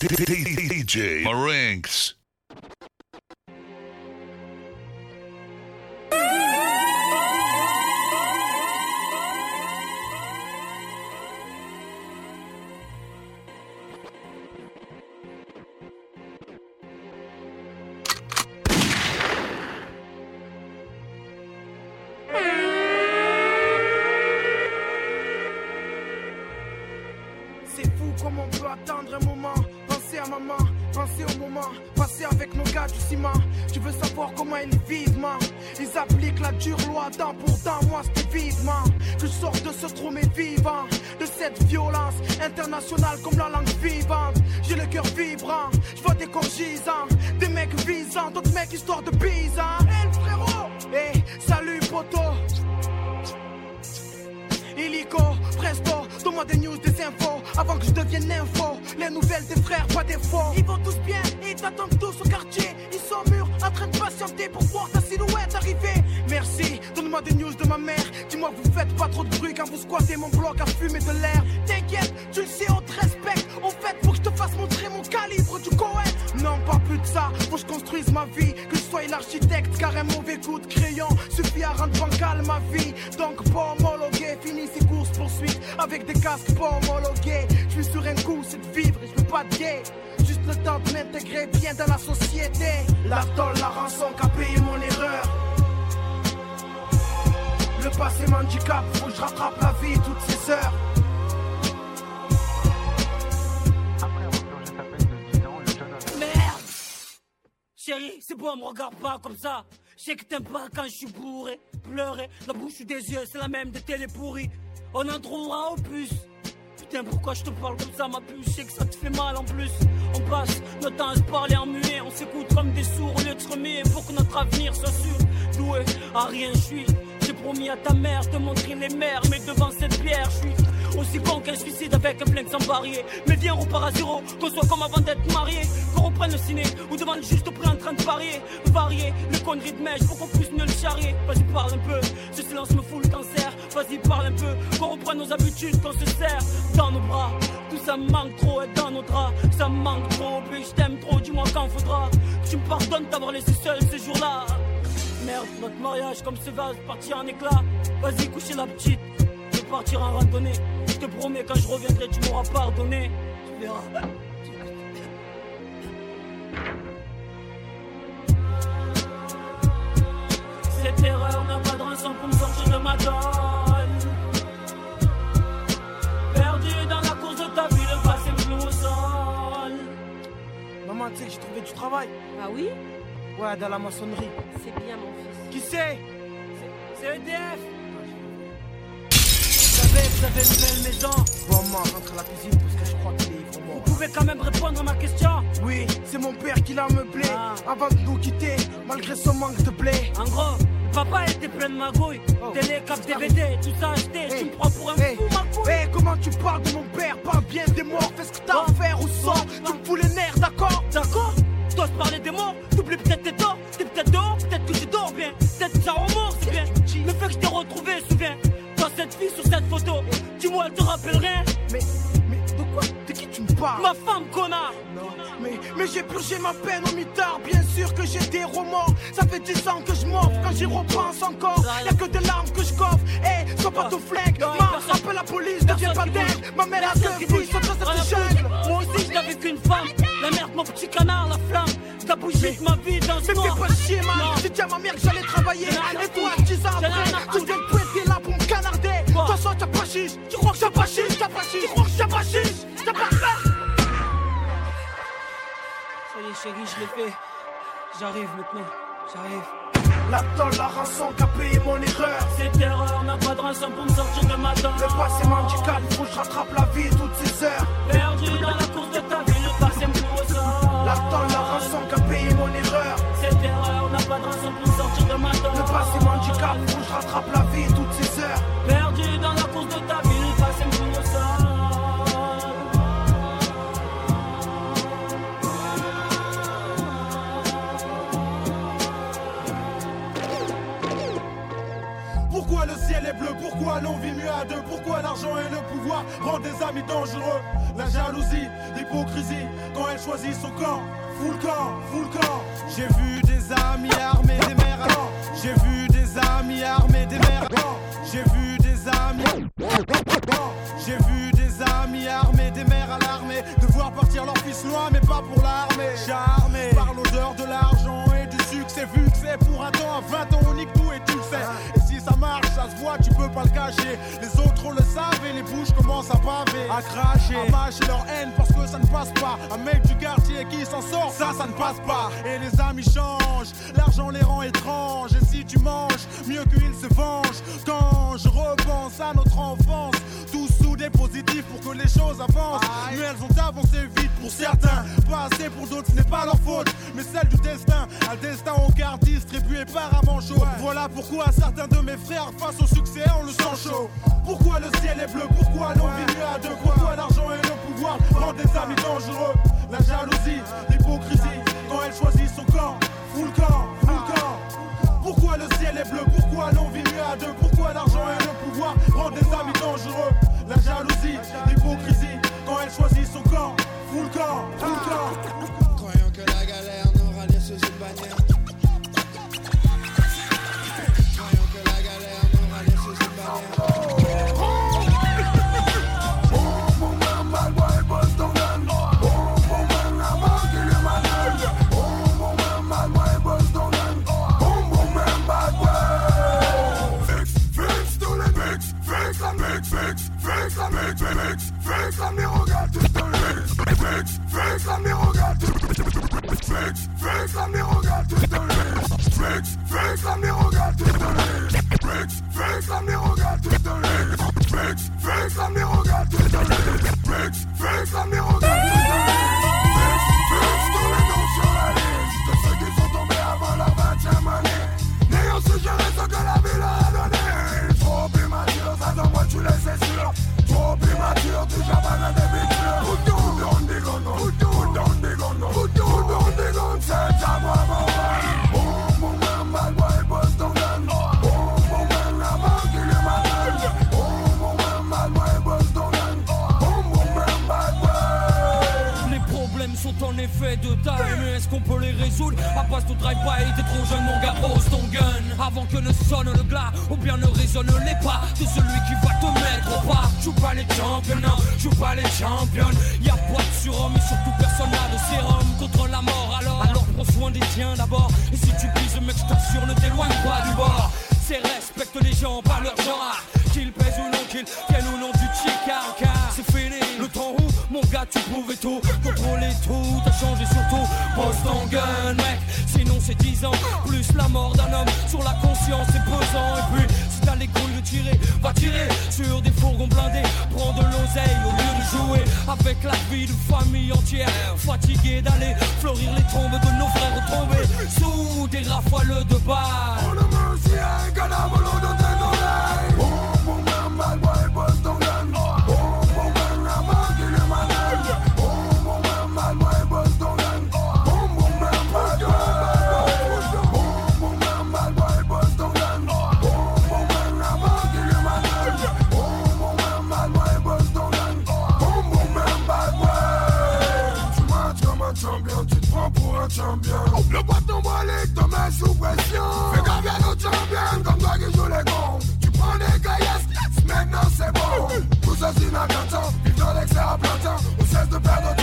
DJ Marinx. C'est bon, me regarde pas comme ça. Je sais que t'aimes pas quand je suis bourré. Pleurer, la bouche des yeux, c'est la même des télé pourries. On en trouvera au plus. Putain, pourquoi je te parle comme ça, ma puce? Je sais que ça te fait mal en plus. On passe notre temps à se parler en muet. On s'écoute comme des sourds au lieu de pour que notre avenir soit sûr. Doué, à rien je suis. J'ai promis à ta mère de montrer les mers, mais devant cette pierre, je suis aussi con qu'un suicide avec un flingue sans barrière. Mais viens, on repart à zéro, qu'on soit comme avant d'être marié. Qu'on reprenne le ciné ou devant le juste prix en train de parier. Varier les conneries de mèche pour qu'on puisse mieux le charrier. Vas-y, parle un peu, ce silence me fout le cancer. Vas-y, parle un peu, qu'on reprenne nos habitudes, qu'on se serre dans nos bras. Tout ça manque trop, être dans nos draps. Ça manque trop, puis je t'aime trop, dis-moi quand faudra. Tu me pardonnes d'avoir laissé seul ces jours-là. Merde, notre mariage comme ce vase partir en éclat. Vas-y, coucher la petite. Je partir en randonnée. Je te promets, quand je reviendrai, tu m'auras pardonné. Tu verras. Cette erreur n'a pas de rançon pour me sortir de ma donne. Perdu dans la course de ta vie, le passé me au sol. Maman, tu sais que j'ai trouvé du travail. Ah oui? Ouais, dans la maçonnerie. C'est bien, mon fils. Qui c'est? C'est EDF. Que j'avais une belle maison. Bon, maman, rentre à la cuisine parce que je crois qu'il est mort. Vous pouvez quand même répondre à ma question. Oui, c'est mon père qui l'a meublé Ah. avant de nous quitter, malgré son manque de blé. En gros, papa était plein de magouilles. Oh. Télé, cap, DVD, tout ça acheté. Tu me prends pour un hey, fou, ma hey, comment tu parles de mon père? Parle bien des morts, fais ce que t'as à faire ou sors. Tu me fous les nerfs, d'accord? D'accord T'oses parler des morts T'oublies peut-être tes torts T'es peut-être dehors Peut-être que tu dors bien Peut-être ça remords, c'est bien Le fait que je t'ai retrouvé, souviens cette fille sur cette photo Dis-moi, elle te rappelle rien Mais, mais de quoi De qui tu me parles? Ma femme, connard Non, mais, mais j'ai purgé ma peine au mitard, bien sûr que j'ai des remords. Ça fait 10 ans que je m'offre quand j'y repense encore. Y'a que des larmes que je coffre. Eh, sois pas ton flingue. Appelle la police, deviens pas dingue. Ma mère a deux Rien cette à jungle. Moi aussi, je n'avais qu'une femme La merde, mon petit canard, la flamme T'as bougé de ma vie dans ce Mais fais pas chier, man. J'ai dit à ma mère que j'allais travailler. Et toi, foutre. 10 ans après, tu viens façon, t'as pas chiche. Tu crois que t'as pas chiche, t'as pas chiche. Tu crois que t'as pas chiche, t'as pas Ça y est, chérie, je l'ai fait J'arrive maintenant, j'arrive La tôle, la rançon qu'a payé mon erreur. Cette erreur n'a pas de rançon pour me sortir de ma dent Le passé m'handicap, faut que je rattrape la vie toutes ces heures. Perdu dans la course de ta vie, le passé me au sol La rançon qu'a payé mon erreur. Cette erreur n'a pas de rançon pour me sortir de ma dent Le passé m'handicap, faut que je rattrape la vie toutes ces heures. Le Pourquoi le ciel est bleu? Pourquoi l'on vit mieux à deux? Pourquoi l'argent et le pouvoir rend des amis dangereux? La jalousie, l'hypocrisie, quand elle choisit son camp. Full camp, full camp. J'ai vu des amis armés, des mères J'ai vu des amis armés, des mères J'ai vu J'ai vu des amis armés, des mères à l'armée. Devoir partir leur fils loin, mais pas pour l'armée. Charmé par l'odeur de l'argent et du succès. Vu que c'est pour un temps, à 20 ans, on nique tout et tu le sais. Si ça marche, ça se voit, tu peux pas le cacher. Les autres, on le savent et les bouches commencent à paver, à cracher, à mâcher leur haine parce que ça ne passe pas. Un mec du quartier qui s'en sort, ça, ça ne passe pas. Et les amis changent, l'argent les rend étranges. Et si tu manges, mieux qu'ils se vengent. Quand je repense à notre enfance, tous soudés positifs pour que les choses avancent. Mais elles ont avancé vite pour certains, pas assez pour d'autres, ce n'est pas leur faute, mais celle du destin. Un destin au quart distribué par un manchot. Voilà pourquoi certains de mes frères, face au succès, on le sent chaud. Pourquoi le ciel est bleu? Pourquoi l'on vit mieux à deux Pourquoi l'argent et le pouvoir rendent des amis dangereux? La jalousie, l'hypocrisie, quand elle choisit son camp, full camp, full camp. Pourquoi le ciel est bleu? Pourquoi l'on vit mieux à deux? Pourquoi l'argent et le pouvoir rendent des amis dangereux? La jalousie, l'hypocrisie, quand elle choisit son camp, full camp, full camp. Croyant que la galère nous rallie sous une bannière. Flex à mes regards Flex, flex à mes regards Flex, flex à mes regards Flex, flex à mes regards Flex, flex à mes regards Flex, flex à mes regards Flex, flex à mes regards de mais est-ce qu'on peut les résoudre? À passe tout drive-by, t'es trop jeune, mon gars, pose ton gun. Avant que ne sonne le glas, ou bien ne résonne les pas de celui qui va te mettre au pas. Joue pas les champions, non, joue pas les champions. Y'a pas de surhomme, et surtout personne n'a de sérum contre la mort. Alors, alors prends soin des tiens d'abord. Et si tu pises, mec, je ne t'éloigne pas du bord. C'est respecte les gens par leur genre. Qu'ils pèsent ou non, qu'ils viennent ou non du chicard. Car mon gars, tu pouvais tout contrôler tout. T'as changé surtout, pose ton gun, mec. Sinon, c'est 10 ans, plus la mort d'un homme sur la conscience, c'est pesant. Et puis, si t'as les couilles de tirer, va tirer sur des fourgons blindés. Prends de l'oseille au lieu de jouer avec la vie de famille entière. Fatigué d'aller fleurir les tombes de nos frères tombés sous des rafales de balles. Volé te sous pression. Fais gaffe à nos champions comme toi qui joue les cons. Tu prends des caillasses, maintenant c'est bon. Tout ça c'est inattendant, vivre dans l'excès à plein temps. On cesse de perdre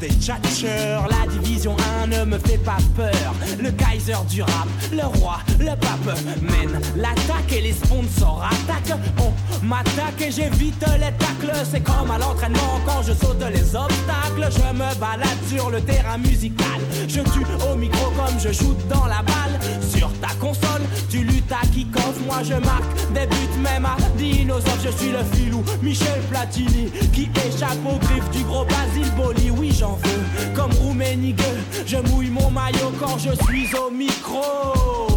des tchatcheurs. La division 1 ne me fait pas peur. Le Kaiser du rap, le roi, le pape mène l'attaque et les sponsors attaquent. On m'attaque et j'évite les tacles. C'est comme à l'entraînement quand je saute les obstacles. Je me balade sur le terrain musical. Je tue au micro comme je joue dans la balle. Console, tu luttes à kick-off. Moi je marque des buts même à dinosaures. Je suis le filou Michel Platini qui échappe aux griffes du gros Basile Boli. Oui, j'en veux comme Rouménigue. Je mouille mon maillot quand je suis au micro.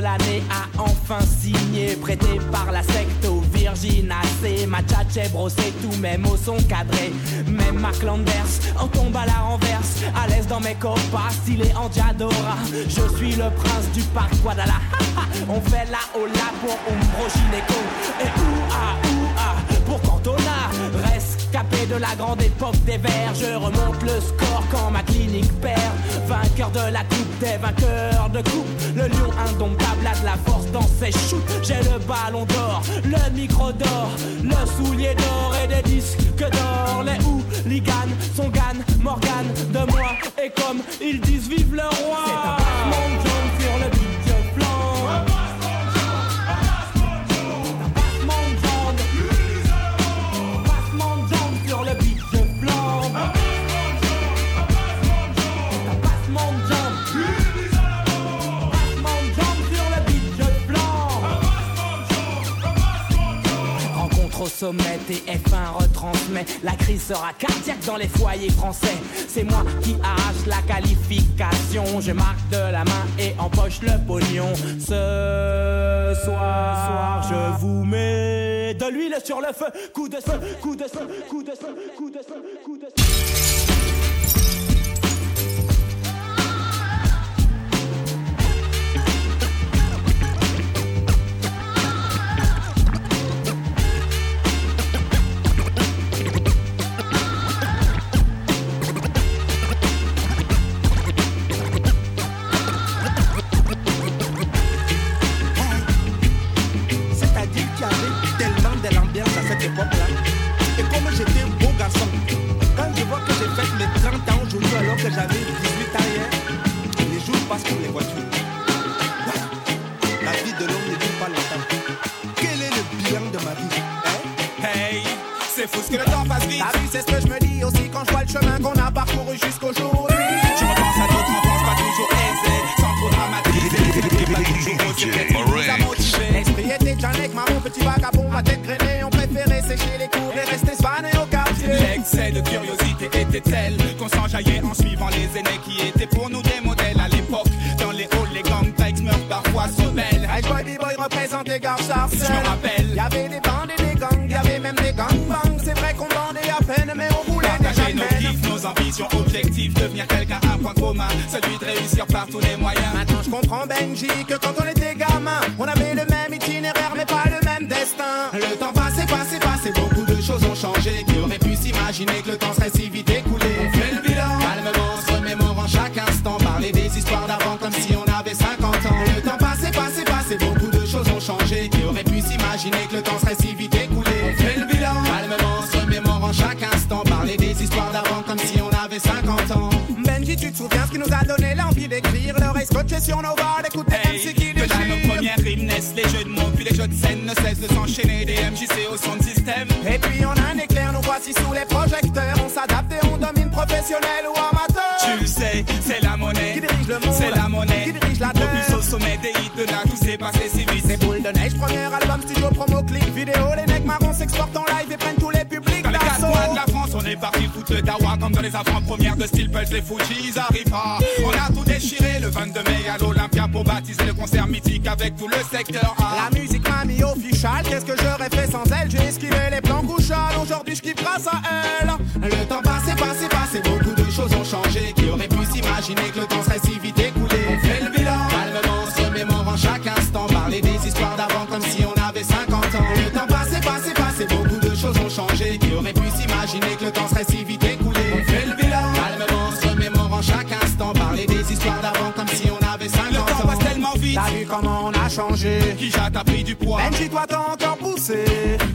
L'année a enfin signé, prêté par la secte au Virginacé. Ma tchatche brossé, tous mes mots sont cadrés. Même Mark Landers en tombe à la renverse. À l'aise dans mes copas, stylé en Diadora. Je suis le prince du parc Guadalajara. On fait la hola pour Umbro Gineco. Et ouah, ouah, pour Cantona. Rescapé de la grande époque des verts. Je remonte le score quand ma clinique perd. Vainqueur de la coupe des vainqueurs de coupe. Le lion indomptable a de la force dans ses shoots. J'ai le ballon d'or, le micro d'or, le soulier d'or et des disques d'or. Les hooligans sont Gann, Morgan de moi. Et comme ils disent, vive le roi. Sommet, TF1 retransmet. La crise sera cardiaque dans les foyers français. C'est moi qui arrache la qualification. Je marque de la main et empoche le pognon. Ce soir, je vous mets de l'huile sur le feu. Coup de feu, coup de feu, coup de feu, coup de feu, coup de feu. Que j'avais 18 ans hier, les jours passent comme les voitures. La vie de l'homme ne dure pas longtemps. Quel est le bilan de ma vie hein? Hey, c'est fou ce que le temps passe vite. T'as vu, c'est ce que je me dis aussi quand je vois le chemin qu'on a parcouru jusqu'aujourd'hui. Je repense à notre enfance, pas toujours aisée, sans trop dramatiser. Pas toujours. L'esprit était Janek, marron, petit vagabond, ma tête grainée. On préférait sécher les cours et rester svané au quartier. L'excès de curiosité était tel représente les gars Je rappelle. Y avait des bandes et des gangs, y avait même des gangbangs. C'est vrai qu'on bandait à peine, mais on voulait Partager déjà nos kiffs, nos ambitions, objectifs, devenir quelqu'un, un point commun, celui de réussir par tous les moyens. Maintenant je comprends Benji que quand on était gamin, on avait le même itinéraire mais pas le même destin. Le temps passé, passé, passé, beaucoup de choses ont changé. Qui aurait pu s'imaginer que le temps serait si on avait 50 ans. Benji, tu te souviens ce qui nous a donné l'envie d'écrire L'oreille scotchée sur nos barres, d'écouter Hey, MC qui que là nos déchire. premières rimes naissent, les jeux de mots, puis les jeux de scène ne cessent de s'enchaîner. Des MJC au son de système. Et puis on a un éclair, nous voici sous les projecteurs. On s'adapte et on domine professionnel ou amateur. Tu le sais, c'est la monnaie. Qui dirige le monde C'est la monnaie. Qui dirige la terre Propulse au sommet des hits de là, tout s'est passé si vite. C'est boule de neige, premier album, studio, promo, clip, vidéo. Les est parti dawa comme dans les avant-premières de Steel Pulse, les Fujis ils arrivent. On a tout déchiré le 22 mai à l'Olympia pour baptiser le concert mythique avec tout le secteur A. La musique m'a mis official, qu'est-ce que j'aurais fait sans elle? J'ai esquivé les plans couchales, aujourd'hui je kiffe grâce à elle Le temps passé, passé, passé, beaucoup de choses ont changé. Qui aurait pu s'imaginer Le s'imaginer que le temps serait si vite écoulé On fait le bilan, calmement, se remémorant chaque instant. Parler des histoires d'avant comme si on avait 50 Le temps ans. passe tellement vite. T'as vu comment on a changé Qui a t'as pris du poids Benji, toi t'as encore poussé.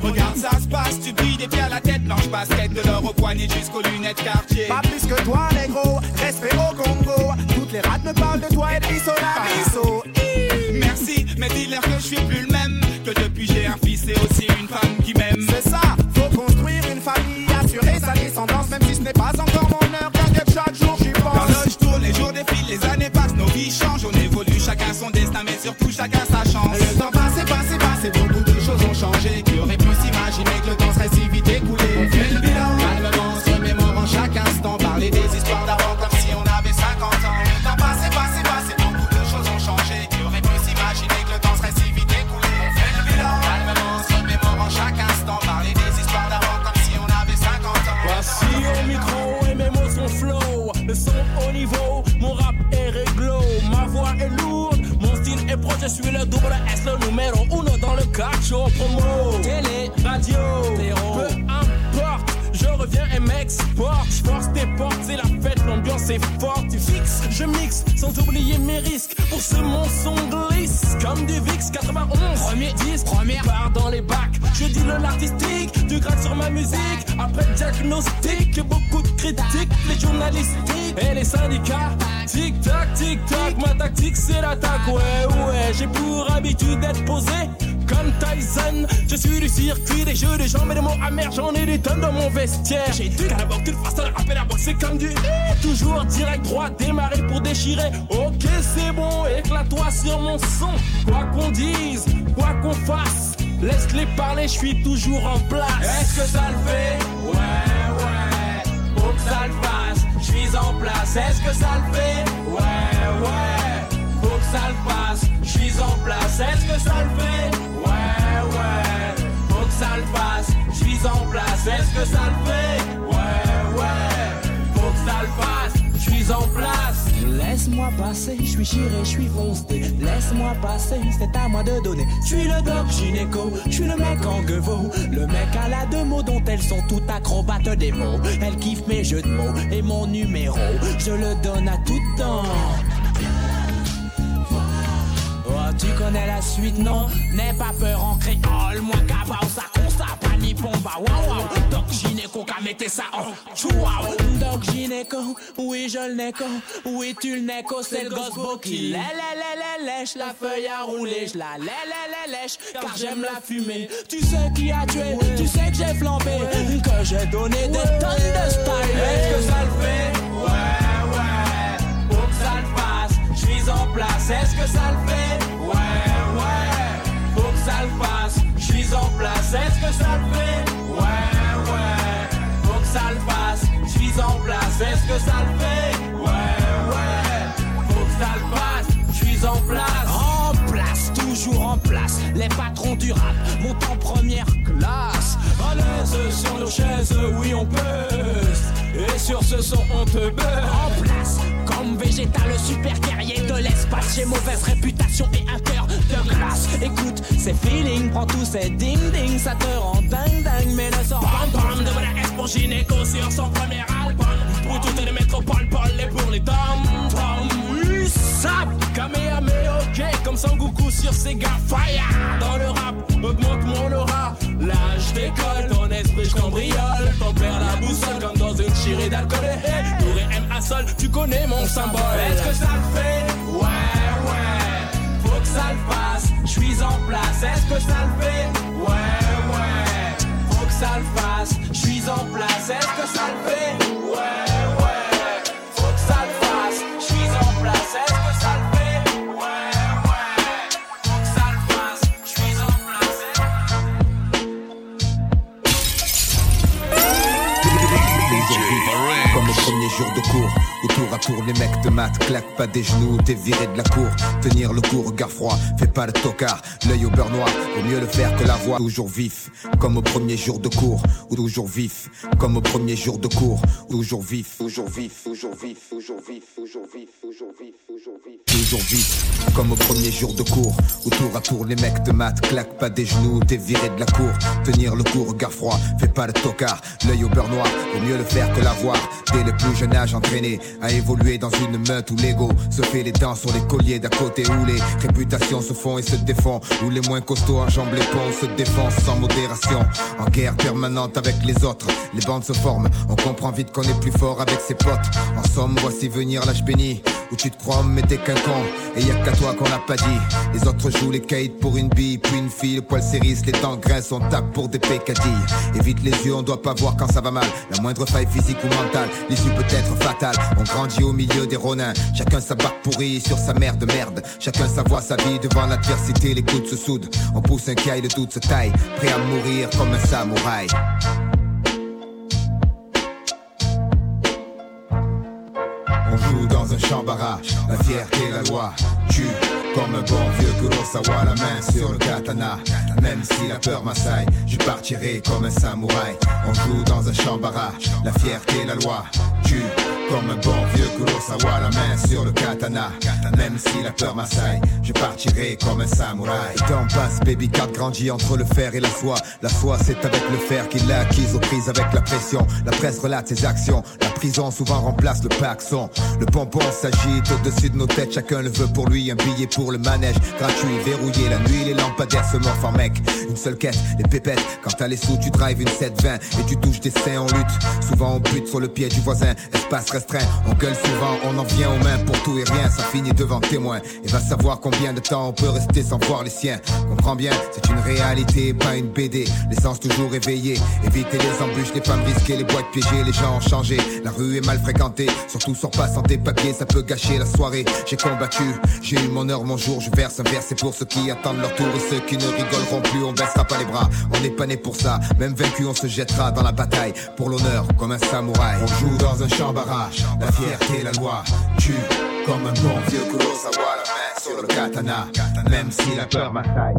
Regarde ça se passe, tu brilles des pieds à la tête, blanche basket de l'or au poignet jusqu'aux lunettes quartier. Pas plus que toi, négro. Respect au Congo. Toutes les rats me parlent de toi et de bisso la gratte sur ma musique, après le diagnostic, beaucoup de critiques, les journalistiques et les syndicats, tic tac, tic tac, ma tactique c'est l'attaque, ouais ouais, j'ai pour habitude d'être posé, comme Tyson, je suis du circuit des jeux de jambes et des mots amers, j'en ai des tonnes dans mon vestiaire. J'ai du fasses à la rappel à boxer comme du Toujours direct droit, démarrer pour déchirer. Ok, c'est bon, éclate-toi sur mon son. Quoi qu'on dise, quoi qu'on fasse, laisse-les parler, je suis toujours en place. Est-ce que ça le fait? Ouais, ouais, faut que ça le fasse, je suis en place. Est-ce que ça le fait? Ouais, ouais, faut que ça le fasse, je suis en place. Est-ce que ça le fait? Ouais, ouais, faut que ça le fasse, je suis en place. Est-ce que ça le fait? Ouais, ouais, faut que ça le fasse, en place. Laisse-moi passer, je suis chiré, je suis foncé. Laisse-moi passer, c'est à moi de donner. Je suis le doc gynéco, je suis le mec en gueveau. Le mec à la deux mots dont elles sont toutes acrobates des mots. Elle kiffe mes jeux de mots et mon numéro. Je le donne à tout temps. Oh, tu connais la suite, non? N'aie pas peur en créole, moi cabao, ça waouh waouh. Doc gynéco, qu'a mettez ça en chouaou. Doc gynéco, oui je le néco, oui tu le néco, c'est le gosse qui lè lè lè lè lèche la feuille à rouler, je la lè lè lè lèche, car j'aime la fumée. Tu sais qui a tué, tu sais que j'ai flambé, que j'ai donné des tonnes de style. Est-ce que ça le fait? Ouais, ouais, faut que ça le fasse, je suis en place, est-ce que ça le fait? Ouais, ouais, faut que ça le fasse, en place, est-ce que ça le fait? Ouais, ouais, faut que ça le fasse, je suis en place, est-ce que ça le fait? Ouais, ouais, faut que ça le fasse, je suis en place. En place, toujours en place, les patrons du rap montent en première classe. À l'aise sur nos chaises, oui on peut. Et sur ce son, on te beurre. En place, comme végétal, super guerrier de l'espace. J'ai mauvaise réputation et un cœur de glace. Écoute, c'est feeling, prends tous ces ding ding, ça te rend dingue dingue, mais ne sort pas. Bam bam, de la S pour gynéco sur son premier album. Pour comme Sangoku sur Sega Fire. Dans le rap, augmente mon aura. Là, je décolle, ton esprit, je cambriole. Ton père la boussole comme dans une chirée d'alcool. Hey, pour M à sol, tu connais mon symbole. Est-ce que ça le fait? Ouais, ouais, faut que ça le fasse. Je suis en place, est-ce que ça le fait? Ouais, ouais, faut que ça le fasse. Je suis en place, est-ce que ça le fait? Ouais, Comme au premier jour de cours Où tour à tour les mecs de maths Claque pas des genoux, t'es viré de la cour. Tenir le coup, regard froid, fais pas le tocard. L'œil au beurre noir, vaut mieux le faire que la voix. Toujours vif, comme au premier jour de cours. Ou toujours vif, comme au premier jour de cours. Toujours vif, toujours vif, toujours vif, toujours vif, toujours vif, toujours vif, toujours vif. Toujours vif, comme au premier jour de cours. Où tour à tour les mecs de maths Claque pas des genoux, t'es viré de la cour. Tenir le coup, regard froid, fais pas le tocard. L'œil au beurre noir, vaut mieux le faire que l'avoir Dès le plus jeune âge entraîné À évoluer dans une meute où l'ego Se fait les dents sur les colliers d'à côté Où les réputations se font et se défont Où les moins costauds enjambent les ponts Se défendent sans modération. En guerre permanente avec les autres Les bandes se forment, on comprend vite qu'on est plus fort avec ses potes. En somme, voici venir l'âge béni où tu te crois mais t'es qu'un con. Et y a qu'à toi qu'on l'a pas dit. Les autres jouent les kites pour une bille Puis une fille, le poil s'érisse, les dents grincent On tape pour des pécadilles. Évite les yeux, on doit pas voir quand ça va mal. La moindre faille physique ou mentale L'issue peut être fatale On grandit au milieu des ronins. Chacun sa barque pourrie sur sa mère de merde. Chacun sa voix, sa vie devant l'adversité. Les coudes se soudent. On pousse un caille de toute sa taille. Prêt à mourir comme un samouraï. On joue dans un chambara, la fierté, la loi tue comme un bon vieux Kurosawa, la main sur le katana. Même si la peur m'assaille, je partirai comme un samouraï. On joue dans un chambara, la fierté, la loi tue comme un bon vieux Kurosawa, la main sur le katana. Même si la peur m'assaille, je partirai comme un samouraï. Le temps passe, baby cat grandit entre le fer et la foi. La foi, c'est avec le fer qu'il l'a acquise aux prises avec la pression. La presse relate ses actions. La prison souvent remplace le paxon. Le pompon s'agite au-dessus de nos têtes, chacun le veut pour lui. Un billet pour le manège, gratuit, verrouillé. La nuit, les lampadaires se morfent en mec. Une seule quête, les pépettes. Quand t'as les sous, tu drives une 720 et tu touches des seins en lutte. Souvent on bute sur le pied du voisin. Espace on gueule souvent, on en vient aux mains pour tout et rien. Ça finit devant témoin. Et va savoir combien de temps on peut rester sans voir les siens. Comprends bien, c'est une réalité, pas une BD. L'essence toujours éveillée. Éviter les embûches, les femmes risquées, les boîtes piégées. Les gens ont changé. La rue est mal fréquentée. Surtout sur pas sans tes papiers, ça peut gâcher la soirée. J'ai combattu, j'ai eu mon heure, mon jour. Je verse un verre, c'est pour ceux qui attendent leur tour. Et ceux qui ne rigoleront plus, on baissera pas les bras. On n'est pas né pour ça. Même vaincu, on se jettera dans la bataille. Pour l'honneur, comme un samouraï. On joue dans un chambara. La fierté, la loi tue. Comme un bon vieux Kurosawa, la main sur le katana. Même si la peur m'assaille.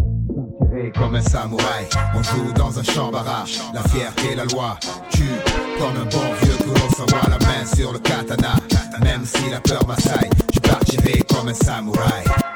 Comme un samouraï, on joue dans un chambara. La fierté, la loi tue. Comme un bon vieux Kurosawa, la main sur le katana. Même si la peur m'assaille, je partirai comme un samouraï.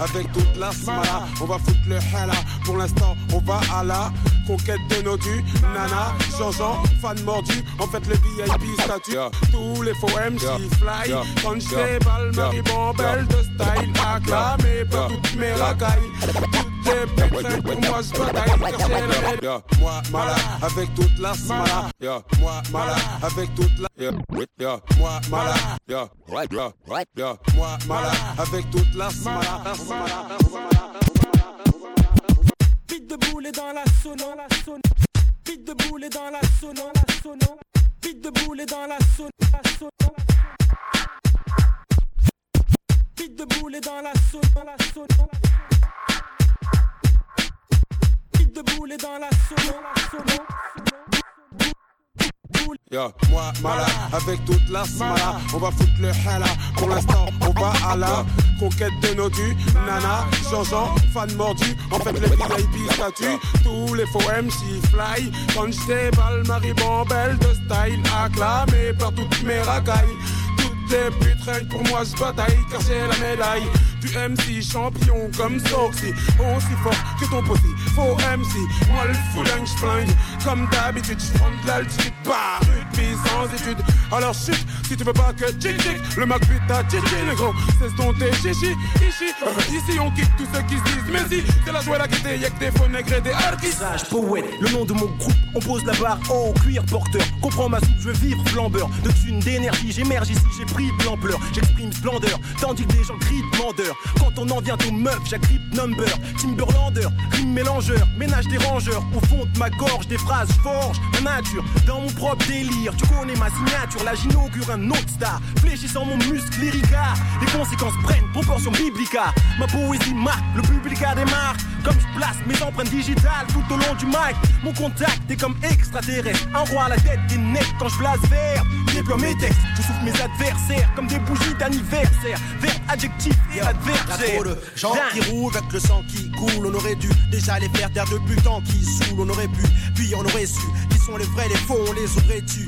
Avec toute la smala, on va foutre le hala. Pour l'instant, on va à la conquête de nos dus. Nana, Jean-Jean, fan mordu. En fait, le VIP statut. Tous les faux MC fly. Quand je déballe, Marie Bambelle de style acclamé par toutes mes racailles. Pour moi, je bataille. Haine. Moi, mala, avec toute la smala. Moi, mala, avec toute la. Moi, mala, Moi, mala, avec toute la smala. De bouler dans la sono, la de bouler dans la sono, la sono. Vite de bouler dans la sono, la de bouler dans la sono, la sono. De bouler dans la sono. Yeah. Moi, mala, avec toute la smala, on va foutre le hala. Pour l'instant, on va à la conquête de nos dus. Nana, Jean-Jean, fan mordu. En fait, les VIP statut. Tous les faux MC fly. Quand je déballe, Marie Bambelle de style acclamé par toutes mes racailles. Toutes les putes, pour moi, je bataille car la médaille. Du MC champion comme Soxy, aussi fort que ton pote. Faux MC, moi le fouling, j'flingue. Comme d'habitude, j'prends de l'altitude, bah, puis sans étude. Alors chute, si tu veux pas que tchic le Mac ta tchic le gros. C'est ton thé, chichi, ici. Euh, ici on kick tous ceux qui se disent, mais si, c'est la joie la gaieté, y'a que des faux nègres et des artistes. Sage, poète, le nom de mon groupe, on pose la barre en cuir porteur. Comprends ma soupe, je veux vivre flambeur. De thunes d'énergie, j'émerge ici, j'ai pris de l'ampleur. J'exprime splendeur, tandis que des gens crient demandeur. Quand on en vient aux meufs, j'agrippe number. Timberlander, rime mélangeur, ménage des rangeurs. Au fond de ma gorge, des phrases forge ma nature dans mon propre délire. Tu connais ma signature, là j'inaugure un autre star. Fléchissant mon muscle lyrica, les conséquences prennent proportion biblica. Ma poésie marque, le public a des marques. Comme je place mes empreintes digitales tout au long du mic. Mon contact est comme extraterrestre. Un roi à la tête des necks quand je place vert. Déploie mes textes, je souffle mes adversaires comme des bougies d'anniversaire. Vert, adjectif et adversaire. de gens qui roulent avec le sang qui coule. On aurait dû déjà les faire taire le temps qui saoule. On aurait pu, puis on aurait su qui sont les vrais, les faux, on les aurait tu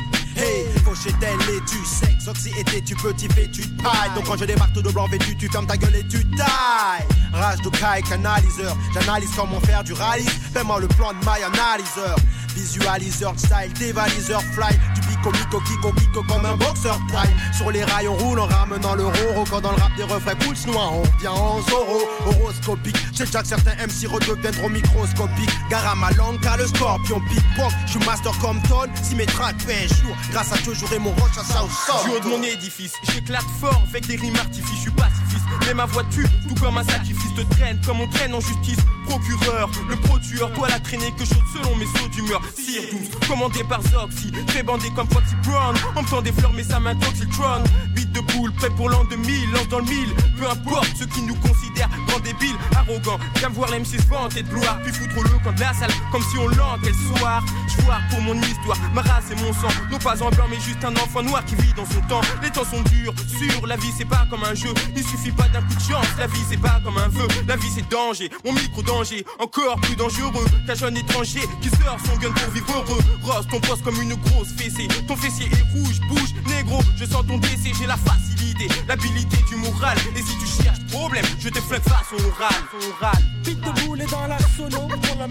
Chez et tu sexe, anxiété, tu petit fais, tu tailles. Donc quand je démarque tout de blanc vêtu, tu fermes ta gueule et tu tailles. Rage de caille, canaliseur, j'analyse comment faire du rallye. Fais-moi le plan de my analyseur. Visualiseur style, dévaliseur fly Du pico mico kiko kiko comme un boxeur prime Sur les rails on roule en ramenant le roro Quand dans le rap des refrains cool noir on vient en zoro Horoscopique, déjà que certains MC redeviendront microscopiques Gare à ma langue car le scorpion pickpock Je suis master comme Ton, si mes tracks jour Grâce à Dieu j'aurai mon roche à Du haut de mon édifice, j'éclate fort avec des rimes artifices Je suis pacifiste, mais ma voiture tout comme un sacrifice te traîne Comme on traîne en justice, procureur Le produire, toi la traîner que chaude selon mes sauts d'humeur Sire 12, commandé par Zoxy, bandé comme Foxy Brown. En me des fleurs, mais ça m'intoxictron. Bite de boule, prêt pour l'an 2000, lance dans le mille. Peu importe ceux qui nous considèrent grands débiles, arrogants. Viens voir l'MC se vanter de gloire, puis foutre le camp de la salle, comme si on l'entrait le soir. Pour mon histoire, ma race et mon sang. Non pas en blanc, mais juste un enfant noir qui vit dans son temps. Les temps sont durs, sûr, la vie c'est pas comme un jeu. Il suffit pas d'un coup de chance, la vie c'est pas comme un vœu. La vie c'est danger, mon micro danger, encore plus dangereux qu'un jeune étranger qui sort son gun pour vivre heureux. Rose, ton poste comme une grosse fessée. Ton fessier est rouge, bouge, négro. Je sens ton décès, j'ai la facilité, l'habilité du moral. Et si tu cherches problème, je te flingue face au oral. Vite de boule dans la sono pour la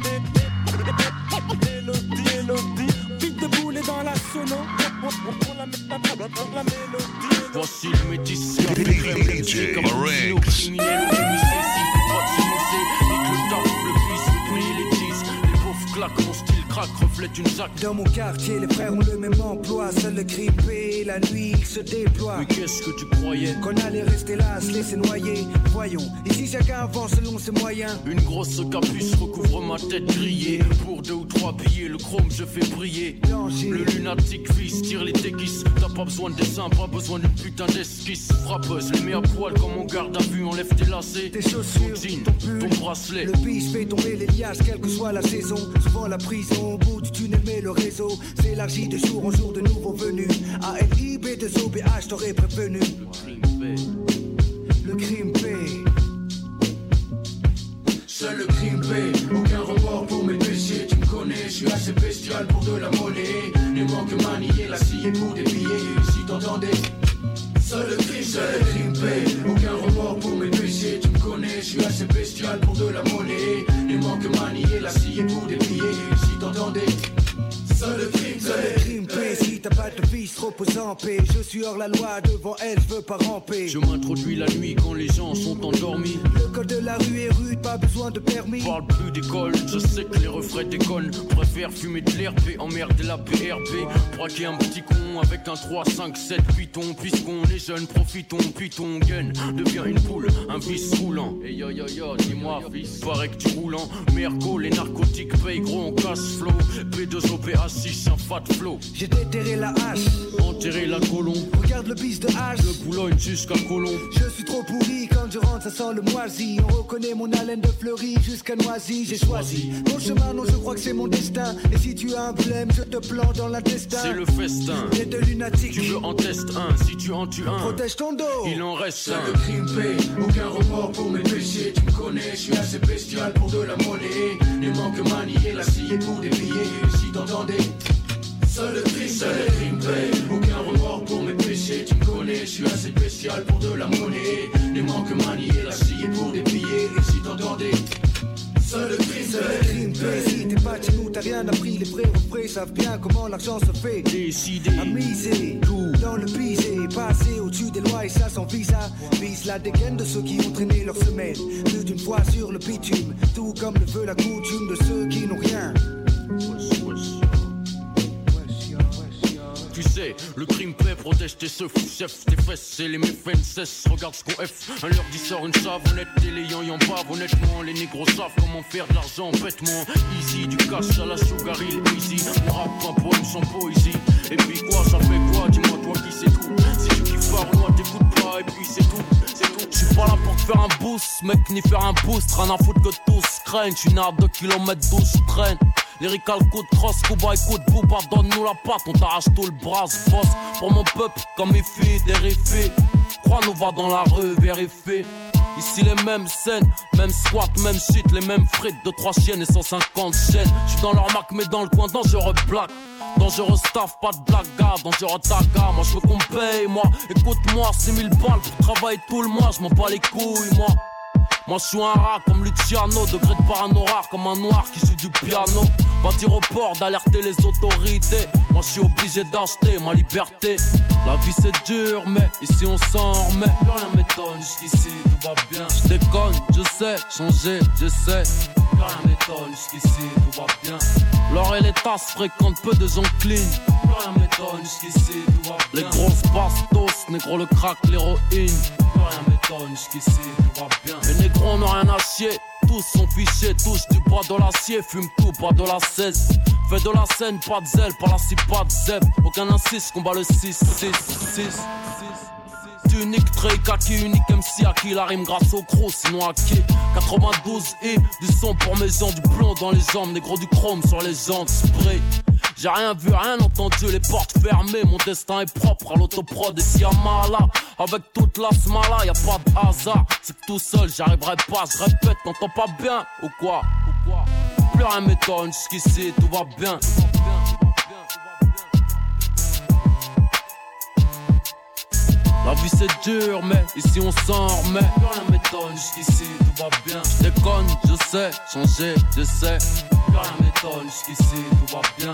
Vite de dans la sono pour la mélodie. Voici le métis. DJ Marinx. Mon style craque, reflète une. Dans mon quartier, les frères ont le même emploi. Seul le grippé, la nuit, il se déploie. Mais qu'est-ce que tu croyais? Qu'on allait rester là, se laisser noyer. Voyons, ici chacun avance selon ses moyens. Une grosse capuce recouvre ma tête grillée. Pour deux ou trois billets, le chrome je fais briller. Le lunatique fils tire les téquis. T'as pas besoin de dessin, pas besoin d'une putain d'esquisse. Frappeuse, les mets à poil comme mon garde à vue. Enlève tes lacets, tes chaussures, ton, pull, ton bracelet. Le biche fait tomber les liasses, quelle que soit la saison. Souvent la prison au bout du tunnel, mais le réseau s'élargit de jour en jour de nouveaux venus. ALIB de OBH, t'aurais prévenu. Le crime paie. Seul le crime paie, aucun remords pour mes péchés. Tu me connais, je suis assez bestial pour de la monnaie. Ne manque manier la scie pour des billets. Si t'entendais. Seul le crime, seul le crime paie, aucun remords pour mes péchés. Tu me connais, je suis assez bestial pour de la monnaie. Ne manque manier la scie pour. T'entendais. Seul le crime, seul le de fils, repose en paix. Je suis hors la loi, devant elle, je veux pas ramper. Je m'introduis la nuit quand les gens sont endormis. Le code de la rue est rude, pas besoin de permis. Parle plus d'école, je sais que les refrains déconnent. Préfère fumer de l'herbe, emmerder la PRP. Braquer un petit con avec un 3, 5, 7 python. Puisqu'on est jeunes, profitons, puis ton gun devient une poule, un vice roulant. Et yo yo yo, dis-moi, fils, paraît que tu roulant. Mergo, les narcotiques payent gros, on casse flow. P2OPA6, un fat flow. J'ai déterré la hache, enterré la colombe. Regarde le bis de hache, de Boulogne jusqu'à Colomb. Je suis trop pourri quand je rentre, ça sent le moisi. On reconnaît mon haleine de fleurie jusqu'à Noisy. J'ai choisi mon chemin, non, je crois que c'est mon destin. Et si tu as un problème, je te plante dans l'intestin. C'est le festin. T'es de lunatique. Tu veux en tester un, si tu en tues un. Protège ton dos. Il en reste un. le crime paie, aucun remords pour mes péchés. Tu me connais, je suis assez bestial pour de la monnaie. Ne manque manier la scie pour des billets. Si t'entendais. Seul le crime, seul le crime paie, aucun remords pour mes péchés. Tu me connais, je suis assez spécial pour de la monnaie. Ne manque manier la scie pour des billets. Si t'entendais. Seul le crime, seul le crime. Si t'es pas chez nous, t'as rien appris. Les vrais refrains savent bien comment l'argent se fait. Décider, à miser, tout dans le pisé. Passer au-dessus des lois et ça sans visa. Vise la dégaine de ceux qui ont traîné leur semelle. Plus d'une fois sur le bitume. Tout comme le veut la coutume de ceux qui n'ont rien. Tu sais, le crime paie, protège tes seufs, chef, tes fesses, et les méfaits cessent. Regarde ce qu'on F, un leur sort une savonnette, et les yans en bave, honnêtement, les négros savent comment faire de l'argent bêtement. Easy, du cash à la sugar easy. On rappe un poème sans poésie. Et puis quoi, ça fait quoi? Dis-moi, toi qui sais tout. Si tu kiffes pas, moi t'écoutes pas, et puis c'est tout, c'est tout. J'suis pas là pour te faire un boost, mec, ni faire un boost. Rien à foutre que tous craignent. Né à 2 km 12 traîne. Lyrical coup de cross, Kuba de booba, donne-nous la patte, on t'arrache tout le bras, boss pour mon peuple, comme mes filles, des Crois-nous, va dans la rue, vérifier. Ici les mêmes scènes, même squat, même shit, les mêmes frites de trois chiennes et 150 chaînes. J'suis dans leur marque mais dans le coin dangereux black. Dangereux staff, pas de blaga, dangereux taga. Moi j'veux qu'on paye, moi. Écoute-moi, 6000 balles pour travailler tout le mois, j'm'en bats les couilles, moi. Moi je suis un rat comme Luciano, degré de parano rare comme un noir qui joue du piano. Va dire au port d'alerter les autorités. Moi je suis obligé d'acheter ma liberté. La vie c'est dur, mais ici on s'en remet. Plus rien m'étonne, jusqu'ici tout va bien. Je déconne, je sais, changer, je sais. Plus rien m'étonne, jusqu'ici tout va bien. L'or et les tasses fréquentent peu de gens clean. Plus rien m'étonne, jusqu'ici tout va bien. Les grosses bastos, négro le crack, l'héroïne. Plus rien m'étonne, jusqu'ici tout va bien. Les négros n'ont rien à chier. Tous sont fichés, touche du bois de l'acier, fume tout, pas de la 16. Fais de la scène, pas de zèle, pas la cible, pas de zèbre. Aucun insiste, combat le 6, 6, 6 unique, très kaki, unique MC à qui la rime grâce au gros, sinon à qui? 92 et du son pour mes gens, du plomb dans les jambes, négro du chrome sur les jantes, spray. J'ai rien vu, rien entendu, les portes fermées, mon destin est propre à l'autoprod et si là avec toute la smala, y a pas de hasard, c'est que tout seul j'arriverai pas, je répète, t'entends pas bien ou quoi, ou quoi? Plus rien m'étonne, jusqu'ici tout va bien. La vie c'est dur, mais ici on s'en remet. Rien m'étonne, jusqu'ici tout va bien. Je déconne, je sais, changer, je sais. Rien m'étonne, jusqu'ici tout va bien.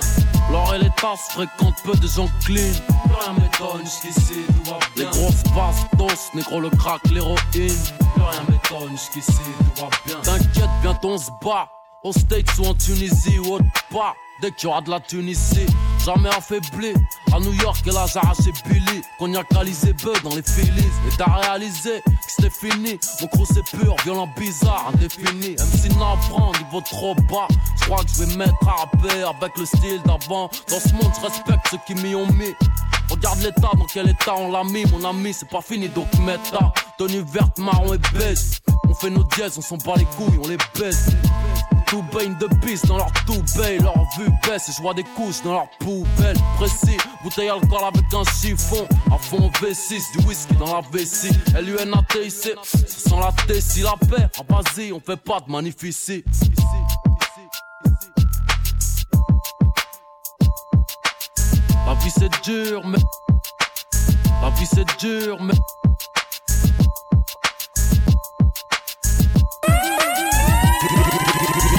L'or et les tasses fréquentent peu de gens clean. Rien m'étonne, jusqu'ici tout va bien. Les grosses bastos, négro le crack, l'héroïne. Rien m'étonne, jusqu'ici tout va bien. T'inquiète, bientôt on se bat. Au States ou en Tunisie ou autre part dès qu'il y aura de la Tunisie. Jamais affaibli. À New York, elle a arraché Billy. A calisé bœuf dans les Phillies. Et t'as réalisé que c'était fini. Mon crew c'est pur, violent, bizarre, indéfini. MC n'apprend, niveau trop bas. Je crois que je vais mettre à rapper avec le style d'avant. Dans ce monde, je respecte ceux qui m'y ont mis. Regarde l'état, dans quel état on l'a mis, mon ami, c'est pas fini, donc méta. Tenue verte, marron et beige. On fait nos dièses, on s'en bat les couilles, on les baisse. Tout baigne de piste dans leur tout leur vue baisse et je vois des couches dans leur poubelle. Précis, bouteille alcool avec un chiffon. À fond V6, du whisky dans la vessie. LUNATIC, ça sent la Tessie, la paix. Ah vas-y, on fait pas de magnifici. La vie c'est dur, mais. La vie c'est dur, mais.